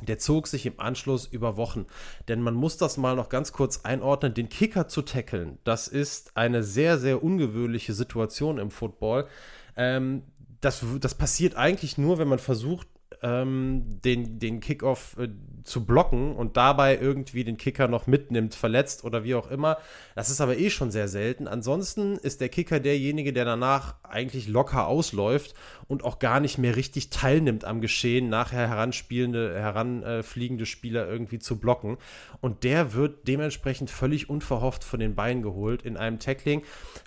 der zog sich im Anschluss über Wochen. Denn man muss das mal noch ganz kurz einordnen. Den Kicker zu tackeln, das ist eine sehr, sehr ungewöhnliche Situation im Football. Ähm, das, das passiert eigentlich nur, wenn man versucht, ähm, den, den Kickoff äh, zu blocken und dabei irgendwie den Kicker noch mitnimmt, verletzt oder wie auch immer. Das ist aber eh schon sehr selten. Ansonsten ist der Kicker derjenige, der danach eigentlich locker ausläuft und auch gar nicht mehr richtig teilnimmt am Geschehen, nachher heranspielende, heranfliegende Spieler irgendwie zu blocken. Und der wird dementsprechend völlig unverhofft von den Beinen geholt in einem Tackling,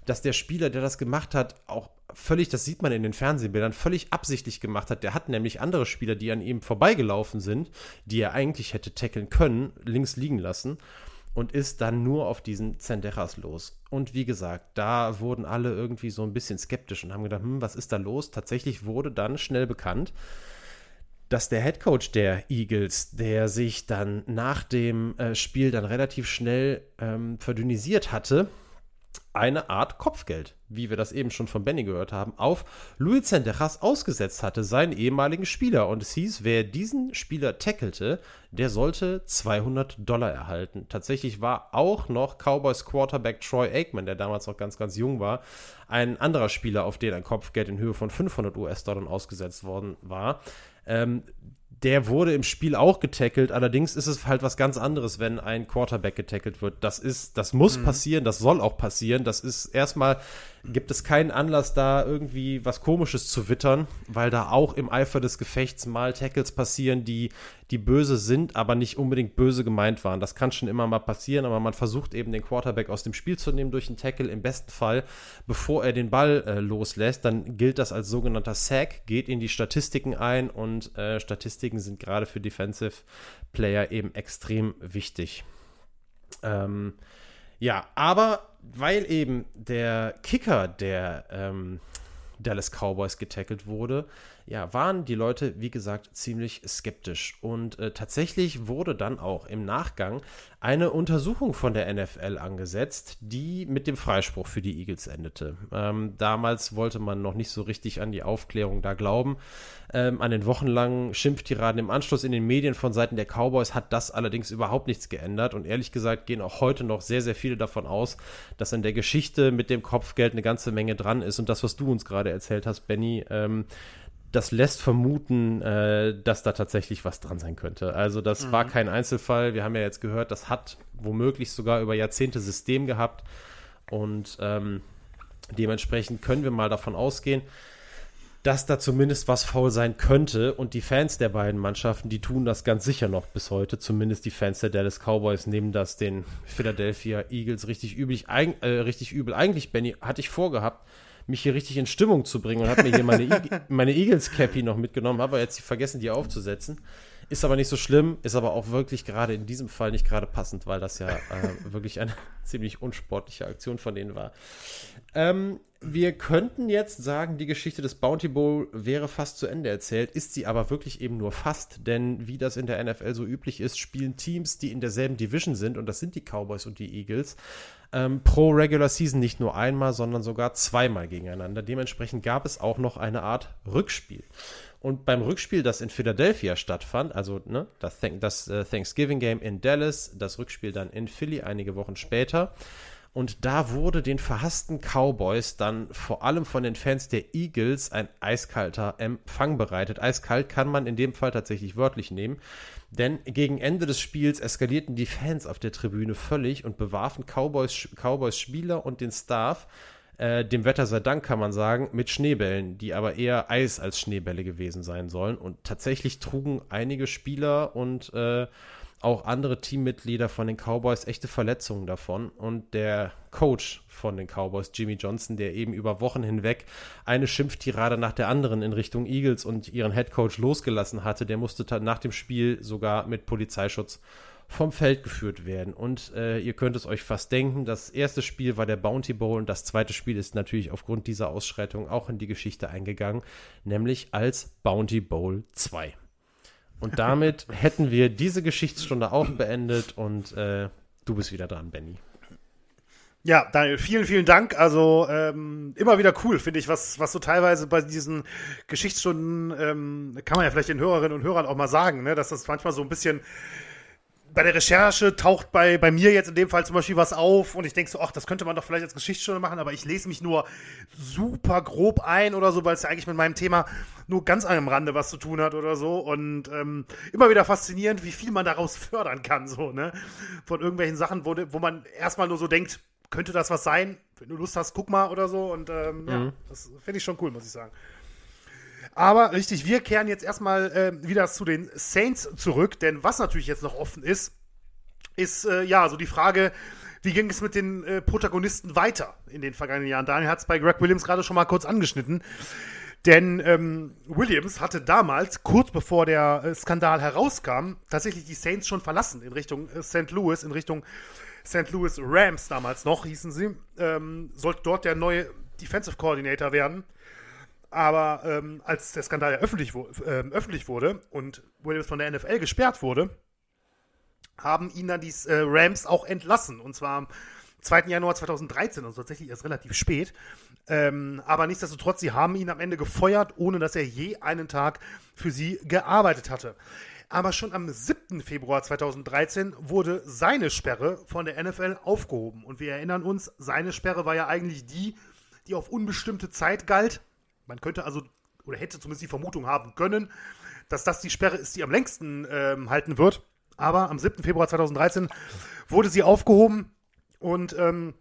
dass der Spieler, der das gemacht hat, auch völlig, das sieht man in den Fernsehbildern, völlig absichtlich gemacht hat. Der hat nämlich andere Spieler, die an ihm vorbeigelaufen sind, die er eigentlich hätte tackeln können, links liegen lassen und ist dann nur auf diesen Zenderas los. Und wie gesagt, da wurden alle irgendwie so ein bisschen skeptisch und haben gedacht, hm, was ist da los? Tatsächlich wurde dann schnell bekannt, dass der Head Coach der Eagles, der sich dann nach dem äh, Spiel dann relativ schnell ähm, verdünnisiert hatte, eine Art Kopfgeld, wie wir das eben schon von Benny gehört haben, auf Luis Zendejas ausgesetzt hatte, seinen ehemaligen Spieler. Und es hieß, wer diesen Spieler tackelte, der sollte 200 Dollar erhalten. Tatsächlich war auch noch Cowboys Quarterback Troy Aikman, der damals noch ganz, ganz jung war, ein anderer Spieler, auf den ein Kopfgeld in Höhe von 500 US-Dollar ausgesetzt worden war. Ähm, der wurde im Spiel auch getackelt. Allerdings ist es halt was ganz anderes, wenn ein Quarterback getackelt wird. Das ist, das muss mhm. passieren, das soll auch passieren. Das ist erstmal gibt es keinen Anlass, da irgendwie was Komisches zu wittern, weil da auch im Eifer des Gefechts mal Tackles passieren, die, die böse sind, aber nicht unbedingt böse gemeint waren. Das kann schon immer mal passieren, aber man versucht eben den Quarterback aus dem Spiel zu nehmen durch einen Tackle, im besten Fall, bevor er den Ball äh, loslässt. Dann gilt das als sogenannter Sack, geht in die Statistiken ein und äh, Statistiken sind gerade für Defensive Player eben extrem wichtig. Ähm, ja, aber weil eben der Kicker der ähm, Dallas Cowboys getackelt wurde, ja, waren die Leute, wie gesagt, ziemlich skeptisch. Und äh, tatsächlich wurde dann auch im Nachgang eine Untersuchung von der NFL angesetzt, die mit dem Freispruch für die Eagles endete. Ähm, damals wollte man noch nicht so richtig an die Aufklärung da glauben. Ähm, an den wochenlangen Schimpftiraden im Anschluss in den Medien von Seiten der Cowboys hat das allerdings überhaupt nichts geändert. Und ehrlich gesagt gehen auch heute noch sehr, sehr viele davon aus, dass in der Geschichte mit dem Kopfgeld eine ganze Menge dran ist. Und das, was du uns gerade erzählt hast, Benny, ähm, das lässt vermuten, äh, dass da tatsächlich was dran sein könnte. Also das mhm. war kein Einzelfall. Wir haben ja jetzt gehört, das hat womöglich sogar über Jahrzehnte System gehabt. Und ähm, dementsprechend können wir mal davon ausgehen, dass da zumindest was faul sein könnte. Und die Fans der beiden Mannschaften, die tun das ganz sicher noch bis heute. Zumindest die Fans der Dallas Cowboys nehmen das den Philadelphia Eagles richtig, üblich, äh, richtig übel. Eigentlich, Benny, hatte ich vorgehabt, mich hier richtig in Stimmung zu bringen und habe mir hier meine, e meine Eagles-Cappy noch mitgenommen, habe aber jetzt vergessen, die aufzusetzen. Ist aber nicht so schlimm, ist aber auch wirklich gerade in diesem Fall nicht gerade passend, weil das ja äh, wirklich eine ziemlich unsportliche Aktion von denen war. Ähm, wir könnten jetzt sagen, die Geschichte des Bounty Bowl wäre fast zu Ende erzählt, ist sie aber wirklich eben nur fast, denn wie das in der NFL so üblich ist, spielen Teams, die in derselben Division sind, und das sind die Cowboys und die Eagles, ähm, pro Regular Season nicht nur einmal, sondern sogar zweimal gegeneinander. Dementsprechend gab es auch noch eine Art Rückspiel. Und beim Rückspiel, das in Philadelphia stattfand, also ne, das, das uh, Thanksgiving Game in Dallas, das Rückspiel dann in Philly einige Wochen später, und da wurde den verhassten Cowboys dann vor allem von den Fans der Eagles ein eiskalter Empfang bereitet. Eiskalt kann man in dem Fall tatsächlich wörtlich nehmen. Denn gegen Ende des Spiels eskalierten die Fans auf der Tribüne völlig und bewarfen Cowboys, Cowboys Spieler und den Staff, äh, dem Wetter sei Dank kann man sagen, mit Schneebällen, die aber eher Eis als Schneebälle gewesen sein sollen. Und tatsächlich trugen einige Spieler und äh, auch andere Teammitglieder von den Cowboys echte Verletzungen davon. Und der Coach von den Cowboys, Jimmy Johnson, der eben über Wochen hinweg eine Schimpftirade nach der anderen in Richtung Eagles und ihren Head Coach losgelassen hatte, der musste nach dem Spiel sogar mit Polizeischutz vom Feld geführt werden. Und äh, ihr könnt es euch fast denken, das erste Spiel war der Bounty Bowl und das zweite Spiel ist natürlich aufgrund dieser Ausschreitung auch in die Geschichte eingegangen, nämlich als Bounty Bowl 2. Und damit hätten wir diese Geschichtsstunde auch beendet und äh, du bist wieder dran, Benny. Ja, Daniel, vielen, vielen Dank. Also ähm, immer wieder cool, finde ich, was, was so teilweise bei diesen Geschichtsstunden, ähm, kann man ja vielleicht den Hörerinnen und Hörern auch mal sagen, ne, dass das manchmal so ein bisschen bei der Recherche taucht bei, bei mir jetzt in dem Fall zum Beispiel was auf und ich denke so, ach, das könnte man doch vielleicht als Geschichtsstunde machen, aber ich lese mich nur super grob ein oder so, weil es ja eigentlich mit meinem Thema nur ganz am Rande was zu tun hat oder so und ähm, immer wieder faszinierend, wie viel man daraus fördern kann, so, ne? Von irgendwelchen Sachen, wo, wo man erstmal nur so denkt, könnte das was sein? Wenn du Lust hast, guck mal oder so und ähm, mhm. ja, das finde ich schon cool, muss ich sagen. Aber richtig, wir kehren jetzt erstmal äh, wieder zu den Saints zurück, denn was natürlich jetzt noch offen ist, ist äh, ja so die Frage, wie ging es mit den äh, Protagonisten weiter in den vergangenen Jahren? Daniel hat es bei Greg Williams gerade schon mal kurz angeschnitten. Denn ähm, Williams hatte damals, kurz bevor der äh, Skandal herauskam, tatsächlich die Saints schon verlassen in Richtung äh, St. Louis, in Richtung St. Louis Rams damals noch, hießen sie. Ähm, sollte dort der neue Defensive Coordinator werden. Aber ähm, als der Skandal ja öffentlich, äh, öffentlich, wurde und Williams von der NFL gesperrt wurde, haben ihn dann die äh, Rams auch entlassen. Und zwar am 2. Januar 2013, also tatsächlich erst relativ spät. Ähm, aber nichtsdestotrotz, sie haben ihn am Ende gefeuert, ohne dass er je einen Tag für sie gearbeitet hatte. Aber schon am 7. Februar 2013 wurde seine Sperre von der NFL aufgehoben. Und wir erinnern uns, seine Sperre war ja eigentlich die, die auf unbestimmte Zeit galt man könnte also, oder hätte zumindest die Vermutung haben können, dass das die Sperre ist, die am längsten ähm, halten wird. Aber am 7. Februar 2013 wurde sie aufgehoben und ähm,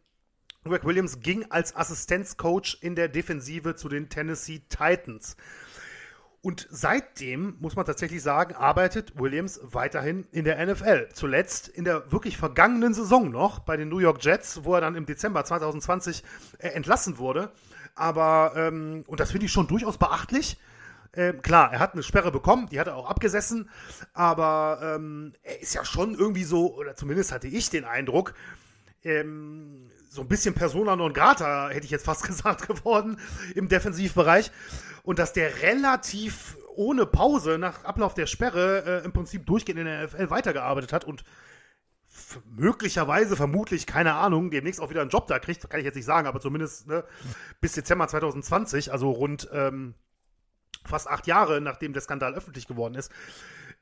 Greg Williams ging als Assistenzcoach in der Defensive zu den Tennessee Titans. Und seitdem, muss man tatsächlich sagen, arbeitet Williams weiterhin in der NFL. Zuletzt in der wirklich vergangenen Saison noch bei den New York Jets, wo er dann im Dezember 2020 äh, entlassen wurde. Aber, ähm, und das finde ich schon durchaus beachtlich. Ähm, klar, er hat eine Sperre bekommen, die hat er auch abgesessen, aber ähm, er ist ja schon irgendwie so, oder zumindest hatte ich den Eindruck, ähm, so ein bisschen Persona non grata, hätte ich jetzt fast gesagt, geworden im Defensivbereich. Und dass der relativ ohne Pause nach Ablauf der Sperre äh, im Prinzip durchgehend in der NFL weitergearbeitet hat und möglicherweise, vermutlich, keine Ahnung, demnächst auch wieder einen Job da kriegt, kann ich jetzt nicht sagen, aber zumindest ne, bis Dezember 2020, also rund ähm, fast acht Jahre, nachdem der Skandal öffentlich geworden ist,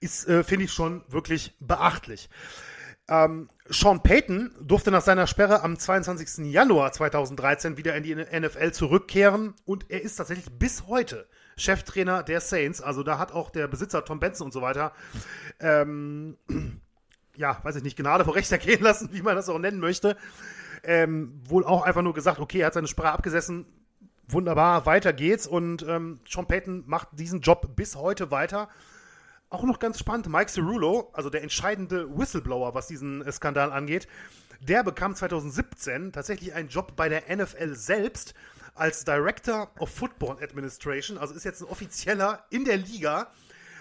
ist, äh, finde ich, schon wirklich beachtlich. Ähm, Sean Payton durfte nach seiner Sperre am 22. Januar 2013 wieder in die NFL zurückkehren und er ist tatsächlich bis heute Cheftrainer der Saints. Also da hat auch der Besitzer Tom Benson und so weiter, ähm, ja, weiß ich nicht, Gnade vor Rechter gehen lassen, wie man das auch nennen möchte. Ähm, wohl auch einfach nur gesagt, okay, er hat seine Sperre abgesessen, wunderbar, weiter geht's. Und ähm, Sean Payton macht diesen Job bis heute weiter. Auch noch ganz spannend, Mike Cerullo, also der entscheidende Whistleblower, was diesen äh, Skandal angeht, der bekam 2017 tatsächlich einen Job bei der NFL selbst als Director of Football Administration, also ist jetzt ein offizieller in der Liga,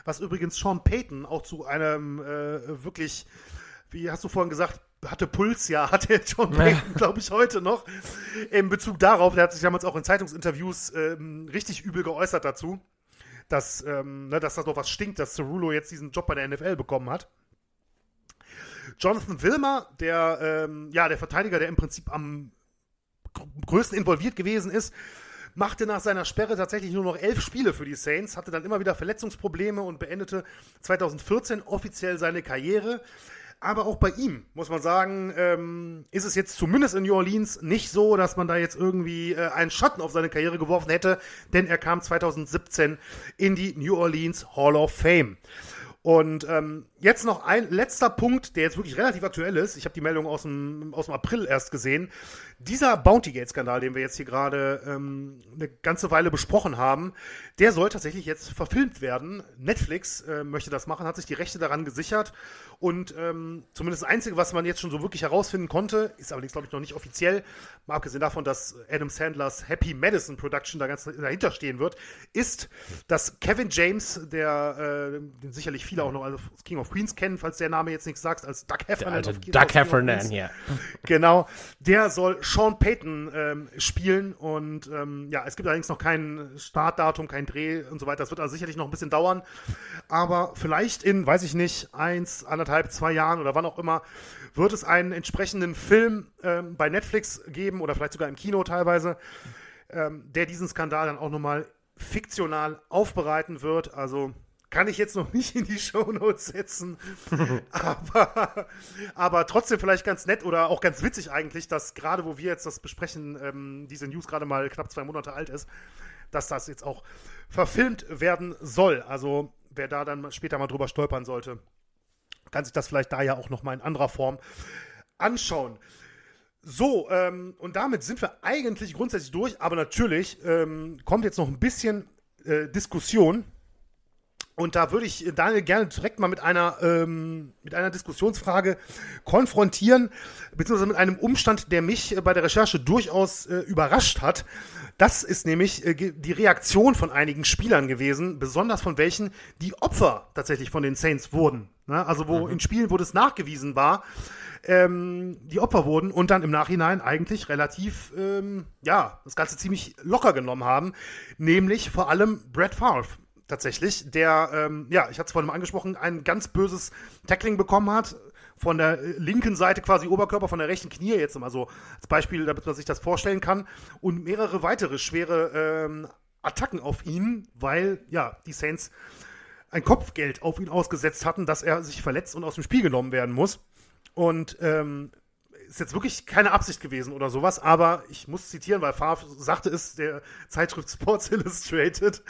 was übrigens Sean Payton auch zu einem äh, wirklich, wie hast du vorhin gesagt, hatte Puls, ja, hatte John Payton, glaube ich, heute noch. In Bezug darauf, der hat sich damals auch in Zeitungsinterviews ähm, richtig übel geäußert dazu, dass, ähm, ne, dass das noch was stinkt, dass Cerulo jetzt diesen Job bei der NFL bekommen hat. Jonathan Wilmer, der, ähm, ja, der Verteidiger, der im Prinzip am größten involviert gewesen ist, machte nach seiner Sperre tatsächlich nur noch elf Spiele für die Saints, hatte dann immer wieder Verletzungsprobleme und beendete 2014 offiziell seine Karriere. Aber auch bei ihm, muss man sagen, ähm, ist es jetzt zumindest in New Orleans nicht so, dass man da jetzt irgendwie äh, einen Schatten auf seine Karriere geworfen hätte, denn er kam 2017 in die New Orleans Hall of Fame. Und ähm, jetzt noch ein letzter Punkt, der jetzt wirklich relativ aktuell ist. Ich habe die Meldung aus dem, aus dem April erst gesehen. Dieser Bountygate-Skandal, den wir jetzt hier gerade ähm, eine ganze Weile besprochen haben, der soll tatsächlich jetzt verfilmt werden. Netflix äh, möchte das machen, hat sich die Rechte daran gesichert. Und ähm, zumindest das Einzige, was man jetzt schon so wirklich herausfinden konnte, ist allerdings, glaube ich, noch nicht offiziell, mal abgesehen davon, dass Adam Sandlers Happy Medicine Production da ganz dahinter stehen wird, ist, dass Kevin James, der äh, den sicherlich viele auch noch als King of Queens kennen, falls der Name jetzt nichts sagt, als Doug Heffernan. Der alte Doug Heffernan hier. Genau, der soll Sean Payton ähm, spielen und ähm, ja, es gibt allerdings noch kein Startdatum, kein Dreh und so weiter. Das wird also sicherlich noch ein bisschen dauern, aber vielleicht in, weiß ich nicht, eins, anderthalb, zwei Jahren oder wann auch immer, wird es einen entsprechenden Film ähm, bei Netflix geben oder vielleicht sogar im Kino teilweise, ähm, der diesen Skandal dann auch nochmal fiktional aufbereiten wird. Also kann ich jetzt noch nicht in die Shownotes setzen. aber, aber trotzdem vielleicht ganz nett oder auch ganz witzig eigentlich, dass gerade wo wir jetzt das besprechen, ähm, diese News gerade mal knapp zwei Monate alt ist, dass das jetzt auch verfilmt werden soll. Also wer da dann später mal drüber stolpern sollte, kann sich das vielleicht da ja auch noch mal in anderer Form anschauen. So, ähm, und damit sind wir eigentlich grundsätzlich durch, aber natürlich ähm, kommt jetzt noch ein bisschen äh, Diskussion und da würde ich Daniel gerne direkt mal mit einer, ähm, mit einer Diskussionsfrage konfrontieren, beziehungsweise mit einem Umstand, der mich bei der Recherche durchaus äh, überrascht hat. Das ist nämlich äh, die Reaktion von einigen Spielern gewesen, besonders von welchen, die Opfer tatsächlich von den Saints wurden. Ne? Also wo mhm. in Spielen, wo das nachgewiesen war, ähm, die Opfer wurden und dann im Nachhinein eigentlich relativ, ähm, ja, das Ganze ziemlich locker genommen haben. Nämlich vor allem Brad Favre tatsächlich, der, ähm, ja, ich hatte es vorhin mal angesprochen, ein ganz böses Tackling bekommen hat. Von der äh, linken Seite quasi Oberkörper, von der rechten Knie jetzt mal so als Beispiel, damit man sich das vorstellen kann. Und mehrere weitere schwere ähm, Attacken auf ihn, weil, ja, die Saints ein Kopfgeld auf ihn ausgesetzt hatten, dass er sich verletzt und aus dem Spiel genommen werden muss. Und ähm, ist jetzt wirklich keine Absicht gewesen oder sowas, aber ich muss zitieren, weil Favre sagte es der Zeitschrift Sports Illustrated.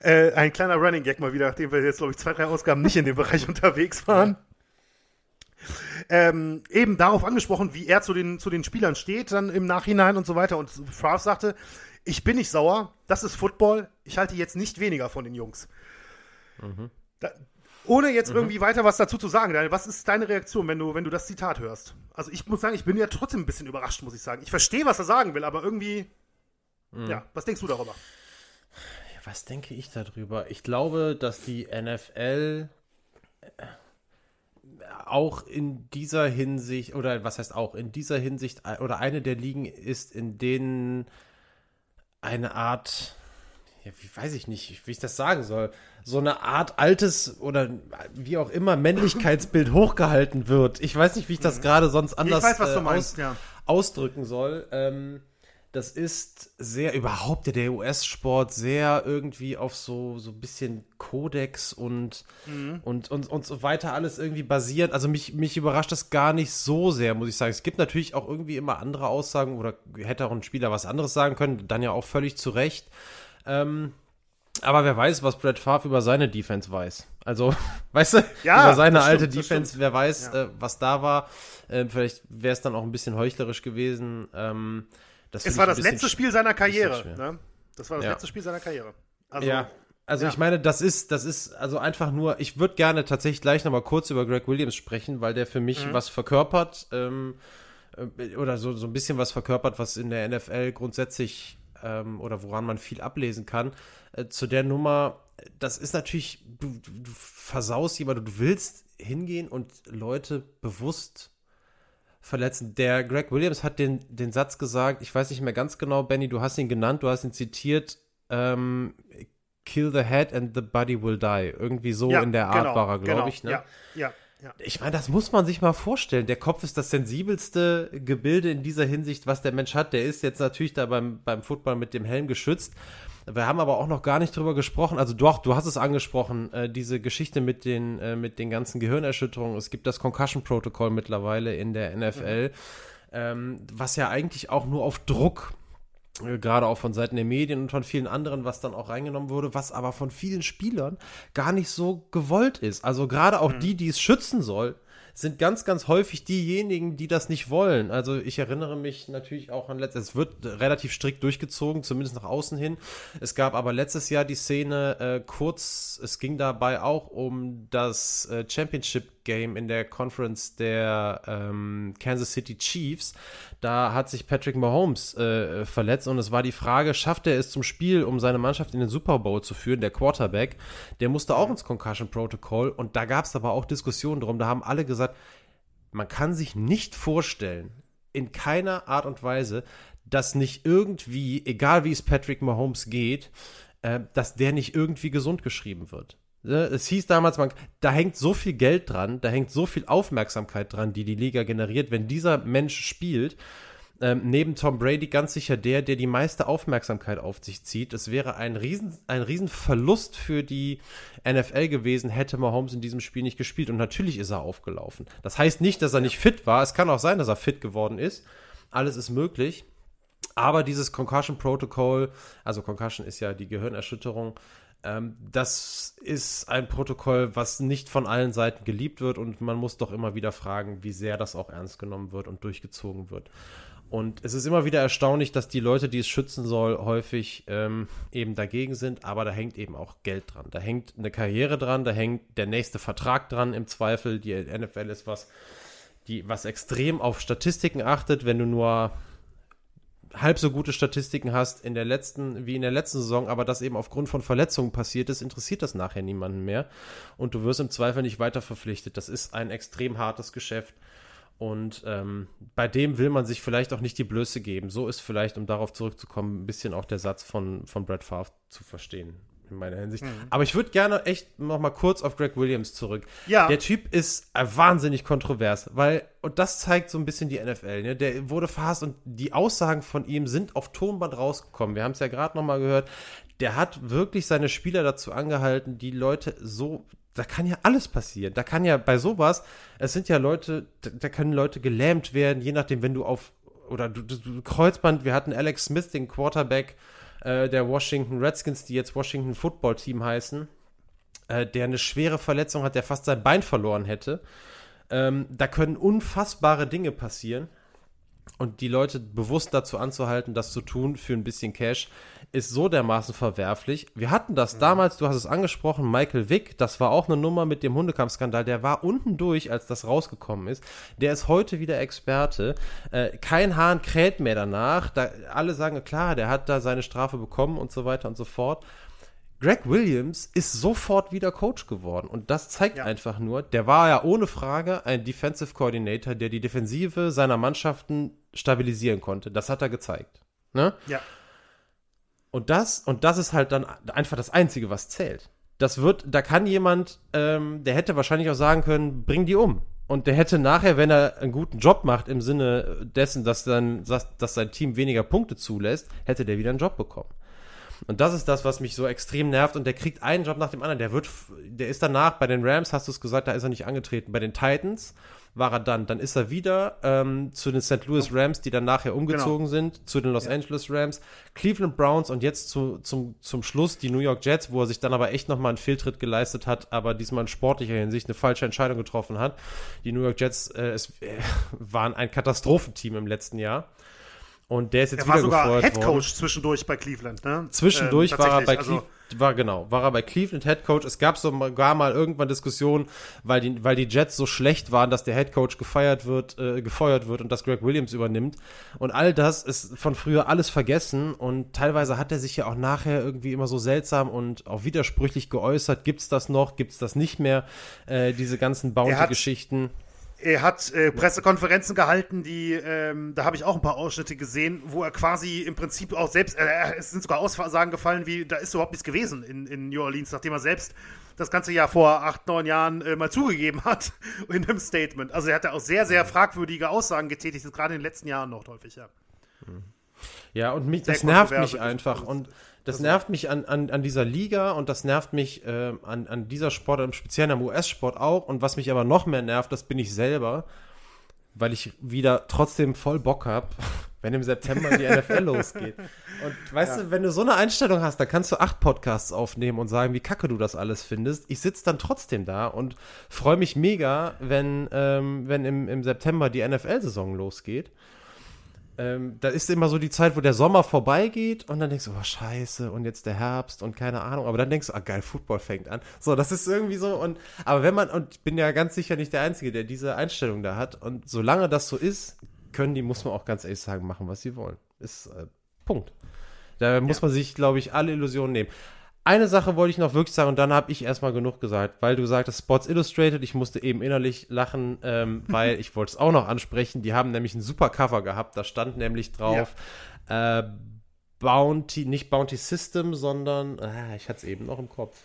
Äh, ein kleiner Running Gag mal wieder, nachdem wir jetzt, glaube ich, zwei, drei Ausgaben nicht in dem Bereich unterwegs waren. Ähm, eben darauf angesprochen, wie er zu den, zu den Spielern steht, dann im Nachhinein und so weiter. Und Favre sagte, ich bin nicht sauer, das ist Football, ich halte jetzt nicht weniger von den Jungs. Mhm. Da, ohne jetzt mhm. irgendwie weiter was dazu zu sagen, Daniel, was ist deine Reaktion, wenn du, wenn du das Zitat hörst? Also ich muss sagen, ich bin ja trotzdem ein bisschen überrascht, muss ich sagen. Ich verstehe, was er sagen will, aber irgendwie, mhm. ja, was denkst du darüber? Was denke ich darüber? Ich glaube, dass die NFL äh, auch in dieser Hinsicht, oder was heißt auch, in dieser Hinsicht, oder eine der Ligen ist, in denen eine Art, ja, wie weiß ich nicht, wie ich das sagen soll, so eine Art altes oder wie auch immer Männlichkeitsbild hochgehalten wird. Ich weiß nicht, wie ich das mhm. gerade sonst anders weiß, äh, meinst, aus, ja. ausdrücken soll. Ähm, das ist sehr, überhaupt der US-Sport sehr irgendwie auf so, so ein bisschen Kodex und, mhm. und, und, und so weiter alles irgendwie basiert. Also mich, mich überrascht das gar nicht so sehr, muss ich sagen. Es gibt natürlich auch irgendwie immer andere Aussagen oder hätte auch ein Spieler was anderes sagen können, dann ja auch völlig zu Recht. Ähm, aber wer weiß, was Brett Favre über seine Defense weiß. Also, weißt du, ja, über seine alte stimmt, Defense, wer weiß, ja. äh, was da war. Äh, vielleicht wäre es dann auch ein bisschen heuchlerisch gewesen. Ähm, das es war das letzte Spiel seiner Karriere. Ne? Das war das ja. letzte Spiel seiner Karriere. Also, ja. Also ja. ich meine, das ist, das ist also einfach nur, ich würde gerne tatsächlich gleich nochmal kurz über Greg Williams sprechen, weil der für mich mhm. was verkörpert, ähm, äh, oder so, so ein bisschen was verkörpert, was in der NFL grundsätzlich ähm, oder woran man viel ablesen kann. Äh, zu der Nummer, das ist natürlich, du, du versaust jemanden, du willst hingehen und Leute bewusst verletzen. Der Greg Williams hat den, den Satz gesagt, ich weiß nicht mehr ganz genau, Benny, du hast ihn genannt, du hast ihn zitiert, ähm, kill the head and the body will die. Irgendwie so ja, in der Art genau, war er, glaube genau, ich. Ne? Ja, ja. Ja. Ich meine, das muss man sich mal vorstellen. Der Kopf ist das sensibelste Gebilde in dieser Hinsicht, was der Mensch hat. Der ist jetzt natürlich da beim, beim Football mit dem Helm geschützt. Wir haben aber auch noch gar nicht drüber gesprochen. Also doch, du hast es angesprochen, äh, diese Geschichte mit den, äh, mit den ganzen Gehirnerschütterungen. Es gibt das Concussion Protocol mittlerweile in der NFL, mhm. ähm, was ja eigentlich auch nur auf Druck äh, gerade auch von Seiten der Medien und von vielen anderen, was dann auch reingenommen wurde, was aber von vielen Spielern gar nicht so gewollt ist. Also gerade auch mhm. die, die es schützen soll, sind ganz, ganz häufig diejenigen, die das nicht wollen. Also ich erinnere mich natürlich auch an letztes, es wird relativ strikt durchgezogen, zumindest nach außen hin. Es gab aber letztes Jahr die Szene äh, kurz, es ging dabei auch um das äh, Championship Game in der Conference der ähm, Kansas City Chiefs. Da hat sich Patrick Mahomes äh, verletzt und es war die Frage, schafft er es zum Spiel, um seine Mannschaft in den Super Bowl zu führen, der Quarterback. Der musste auch ins Concussion Protocol und da gab es aber auch Diskussionen drum. Da haben alle gesagt, man kann sich nicht vorstellen, in keiner Art und Weise, dass nicht irgendwie, egal wie es Patrick Mahomes geht, äh, dass der nicht irgendwie gesund geschrieben wird. Ne, es hieß damals, man, da hängt so viel Geld dran, da hängt so viel Aufmerksamkeit dran, die die Liga generiert. Wenn dieser Mensch spielt, ähm, neben Tom Brady ganz sicher der, der die meiste Aufmerksamkeit auf sich zieht. Es wäre ein riesen, ein riesen für die NFL gewesen, hätte Mahomes in diesem Spiel nicht gespielt. Und natürlich ist er aufgelaufen. Das heißt nicht, dass er nicht fit war. Es kann auch sein, dass er fit geworden ist. Alles ist möglich. Aber dieses Concussion Protocol, also Concussion ist ja die Gehirnerschütterung, ähm, das ist ein Protokoll, was nicht von allen Seiten geliebt wird und man muss doch immer wieder fragen, wie sehr das auch ernst genommen wird und durchgezogen wird. Und es ist immer wieder erstaunlich, dass die Leute, die es schützen soll, häufig ähm, eben dagegen sind, aber da hängt eben auch Geld dran. Da hängt eine Karriere dran, da hängt der nächste Vertrag dran im Zweifel. Die NFL ist was, die, was extrem auf Statistiken achtet. Wenn du nur halb so gute Statistiken hast in der letzten, wie in der letzten Saison, aber das eben aufgrund von Verletzungen passiert ist, interessiert das nachher niemanden mehr. Und du wirst im Zweifel nicht weiter verpflichtet. Das ist ein extrem hartes Geschäft. Und ähm, bei dem will man sich vielleicht auch nicht die Blöße geben. So ist vielleicht, um darauf zurückzukommen, ein bisschen auch der Satz von, von Brad Favre zu verstehen in meiner Hinsicht. Mhm. Aber ich würde gerne echt noch mal kurz auf Greg Williams zurück. Ja. Der Typ ist äh, wahnsinnig kontrovers, weil, und das zeigt so ein bisschen die NFL, ne? der wurde verhasst und die Aussagen von ihm sind auf Tonband rausgekommen. Wir haben es ja gerade noch mal gehört. Der hat wirklich seine Spieler dazu angehalten, die Leute so, da kann ja alles passieren. Da kann ja bei sowas, es sind ja Leute, da, da können Leute gelähmt werden, je nachdem, wenn du auf, oder du, du Kreuzband, wir hatten Alex Smith, den Quarterback, äh, der Washington Redskins, die jetzt Washington Football Team heißen, äh, der eine schwere Verletzung hat, der fast sein Bein verloren hätte. Ähm, da können unfassbare Dinge passieren und die Leute bewusst dazu anzuhalten, das zu tun für ein bisschen Cash, ist so dermaßen verwerflich. Wir hatten das mhm. damals, du hast es angesprochen, Michael Wick, das war auch eine Nummer mit dem Hundekampfskandal, der war unten durch, als das rausgekommen ist. Der ist heute wieder Experte. Äh, kein Hahn kräht mehr danach. Da, alle sagen, klar, der hat da seine Strafe bekommen und so weiter und so fort. Greg Williams ist sofort wieder Coach geworden. Und das zeigt ja. einfach nur, der war ja ohne Frage ein Defensive Coordinator, der die Defensive seiner Mannschaften stabilisieren konnte. Das hat er gezeigt. Ne? Ja. Und das, und das ist halt dann einfach das Einzige, was zählt. Das wird, da kann jemand, ähm, der hätte wahrscheinlich auch sagen können, bring die um. Und der hätte nachher, wenn er einen guten Job macht, im Sinne dessen, dass, dann, dass sein Team weniger Punkte zulässt, hätte der wieder einen Job bekommen. Und das ist das, was mich so extrem nervt. Und der kriegt einen Job nach dem anderen. Der wird, der ist danach bei den Rams, hast du es gesagt, da ist er nicht angetreten. Bei den Titans war er dann. Dann ist er wieder ähm, zu den St. Louis Rams, die dann nachher umgezogen genau. sind, zu den Los ja. Angeles Rams, Cleveland Browns und jetzt zu, zum, zum Schluss die New York Jets, wo er sich dann aber echt nochmal einen Fehltritt geleistet hat, aber diesmal in sportlicher Hinsicht eine falsche Entscheidung getroffen hat. Die New York Jets äh, es, äh, waren ein Katastrophenteam im letzten Jahr. Und der ist jetzt er wieder war sogar Head Coach worden. zwischendurch bei Cleveland, ne? Zwischendurch ähm, war er bei Cleveland. Also, war genau, war er bei Cleveland Head Coach. Es gab sogar mal irgendwann Diskussionen, weil die, weil die Jets so schlecht waren, dass der Head Coach gefeiert wird, äh, gefeuert wird und dass Greg Williams übernimmt. Und all das ist von früher alles vergessen und teilweise hat er sich ja auch nachher irgendwie immer so seltsam und auch widersprüchlich geäußert. Gibt's das noch? Gibt's das nicht mehr? Äh, diese ganzen Bounty-Geschichten. Er hat äh, Pressekonferenzen gehalten, die, ähm, da habe ich auch ein paar Ausschnitte gesehen, wo er quasi im Prinzip auch selbst, äh, es sind sogar Aussagen gefallen, wie da ist überhaupt nichts gewesen in, in New Orleans, nachdem er selbst das ganze Jahr vor acht, neun Jahren äh, mal zugegeben hat in einem Statement. Also er hat ja auch sehr, sehr fragwürdige Aussagen getätigt, gerade in den letzten Jahren noch häufig, ja. Ja, und mich, das nervt mich einfach. Und das nervt mich an, an, an dieser Liga und das nervt mich äh, an, an dieser Sport, im Speziellen am US-Sport auch. Und was mich aber noch mehr nervt, das bin ich selber, weil ich wieder trotzdem voll Bock habe, wenn im September die NFL losgeht. Und weißt ja. du, wenn du so eine Einstellung hast, dann kannst du acht Podcasts aufnehmen und sagen, wie kacke du das alles findest. Ich sitze dann trotzdem da und freue mich mega, wenn, ähm, wenn im, im September die NFL-Saison losgeht ähm, da ist immer so die Zeit, wo der Sommer vorbeigeht und dann denkst du, oh scheiße, und jetzt der Herbst und keine Ahnung, aber dann denkst du, ah geil, Football fängt an. So, das ist irgendwie so und, aber wenn man, und ich bin ja ganz sicher nicht der Einzige, der diese Einstellung da hat und solange das so ist, können die, muss man auch ganz ehrlich sagen, machen, was sie wollen. Ist, äh, Punkt. Da muss ja. man sich, glaube ich, alle Illusionen nehmen eine Sache wollte ich noch wirklich sagen und dann habe ich erstmal genug gesagt, weil du sagtest Sports Illustrated, ich musste eben innerlich lachen, ähm, weil ich wollte es auch noch ansprechen. Die haben nämlich ein super Cover gehabt, da stand nämlich drauf ja. äh, Bounty, nicht Bounty System, sondern äh, ich hatte es eben noch im Kopf.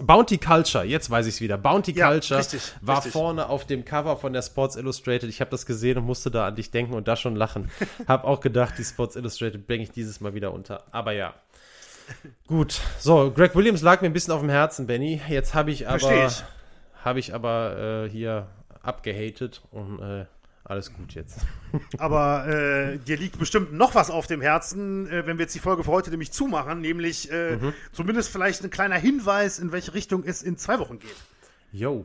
Bounty Culture, jetzt weiß ich es wieder. Bounty ja, Culture richtig, war richtig. vorne auf dem Cover von der Sports Illustrated. Ich habe das gesehen und musste da an dich denken und da schon lachen. hab auch gedacht, die Sports Illustrated bringe ich dieses Mal wieder unter. Aber ja, Gut, so, Greg Williams lag mir ein bisschen auf dem Herzen, Benny. Jetzt habe ich aber, habe ich aber äh, hier abgehatet und äh, alles gut jetzt. Aber äh, dir liegt bestimmt noch was auf dem Herzen, äh, wenn wir jetzt die Folge für heute nämlich zumachen, nämlich äh, mhm. zumindest vielleicht ein kleiner Hinweis, in welche Richtung es in zwei Wochen geht. Jo,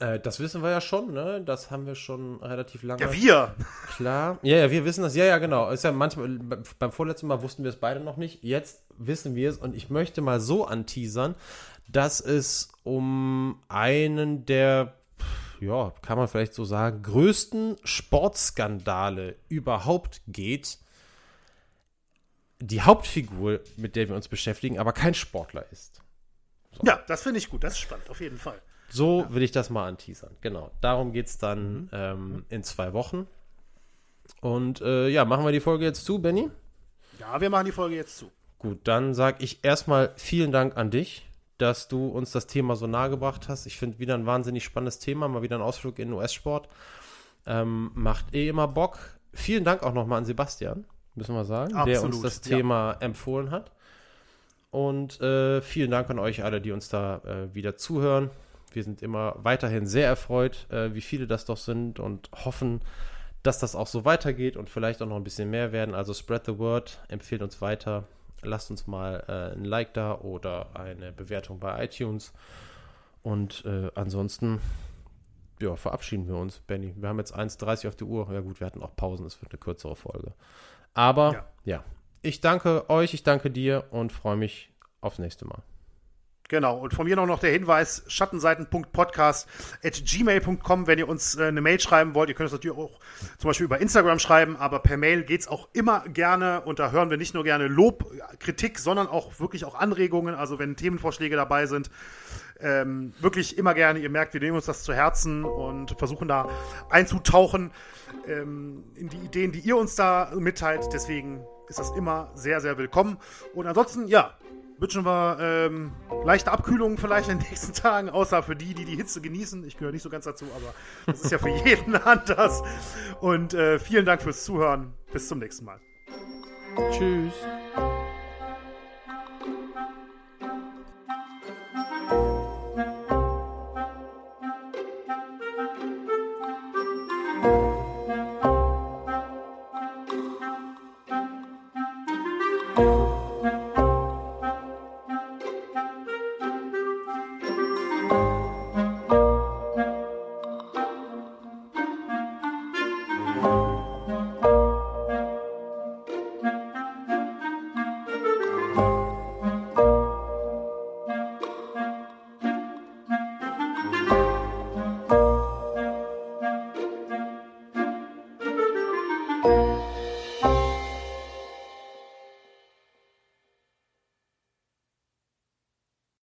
äh, das wissen wir ja schon, ne? Das haben wir schon relativ lange. Ja, wir! Klar. Ja, ja, wir wissen das. Ja, ja, genau. Ist ja manchmal, beim vorletzten Mal wussten wir es beide noch nicht. Jetzt wissen wir es und ich möchte mal so anteasern, dass es um einen der, ja, kann man vielleicht so sagen, größten Sportskandale überhaupt geht. Die Hauptfigur, mit der wir uns beschäftigen, aber kein Sportler ist. So. Ja, das finde ich gut. Das ist spannend, auf jeden Fall. So ja. will ich das mal anteasern. Genau. Darum geht es dann mhm. ähm, in zwei Wochen. Und äh, ja, machen wir die Folge jetzt zu, Benny? Ja, wir machen die Folge jetzt zu. Gut, dann sage ich erstmal vielen Dank an dich, dass du uns das Thema so nahe gebracht hast. Ich finde wieder ein wahnsinnig spannendes Thema, mal wieder ein Ausflug in den US-Sport. Ähm, macht eh immer Bock. Vielen Dank auch nochmal an Sebastian, müssen wir sagen, Absolut, der uns das Thema ja. empfohlen hat. Und äh, vielen Dank an euch alle, die uns da äh, wieder zuhören. Wir sind immer weiterhin sehr erfreut, äh, wie viele das doch sind und hoffen, dass das auch so weitergeht und vielleicht auch noch ein bisschen mehr werden. Also spread the word, empfehlt uns weiter, lasst uns mal äh, ein Like da oder eine Bewertung bei iTunes. Und äh, ansonsten, ja, verabschieden wir uns, Benny. Wir haben jetzt 1,30 auf die Uhr. Ja gut, wir hatten auch Pausen, es wird eine kürzere Folge. Aber ja. ja, ich danke euch, ich danke dir und freue mich aufs nächste Mal. Genau. Und von mir noch, noch der Hinweis: schattenseiten.podcast at gmail.com, wenn ihr uns äh, eine Mail schreiben wollt. Ihr könnt es natürlich auch zum Beispiel über Instagram schreiben, aber per Mail geht es auch immer gerne. Und da hören wir nicht nur gerne Lob, Kritik, sondern auch wirklich auch Anregungen. Also wenn Themenvorschläge dabei sind, ähm, wirklich immer gerne. Ihr merkt, wir nehmen uns das zu Herzen und versuchen da einzutauchen ähm, in die Ideen, die ihr uns da mitteilt. Deswegen ist das immer sehr, sehr willkommen. Und ansonsten, ja, wünschen wir ähm, leichte Abkühlungen vielleicht in den nächsten Tagen, außer für die, die die Hitze genießen. Ich gehöre nicht so ganz dazu, aber das ist ja für jeden anders. Und äh, vielen Dank fürs Zuhören. Bis zum nächsten Mal. Tschüss.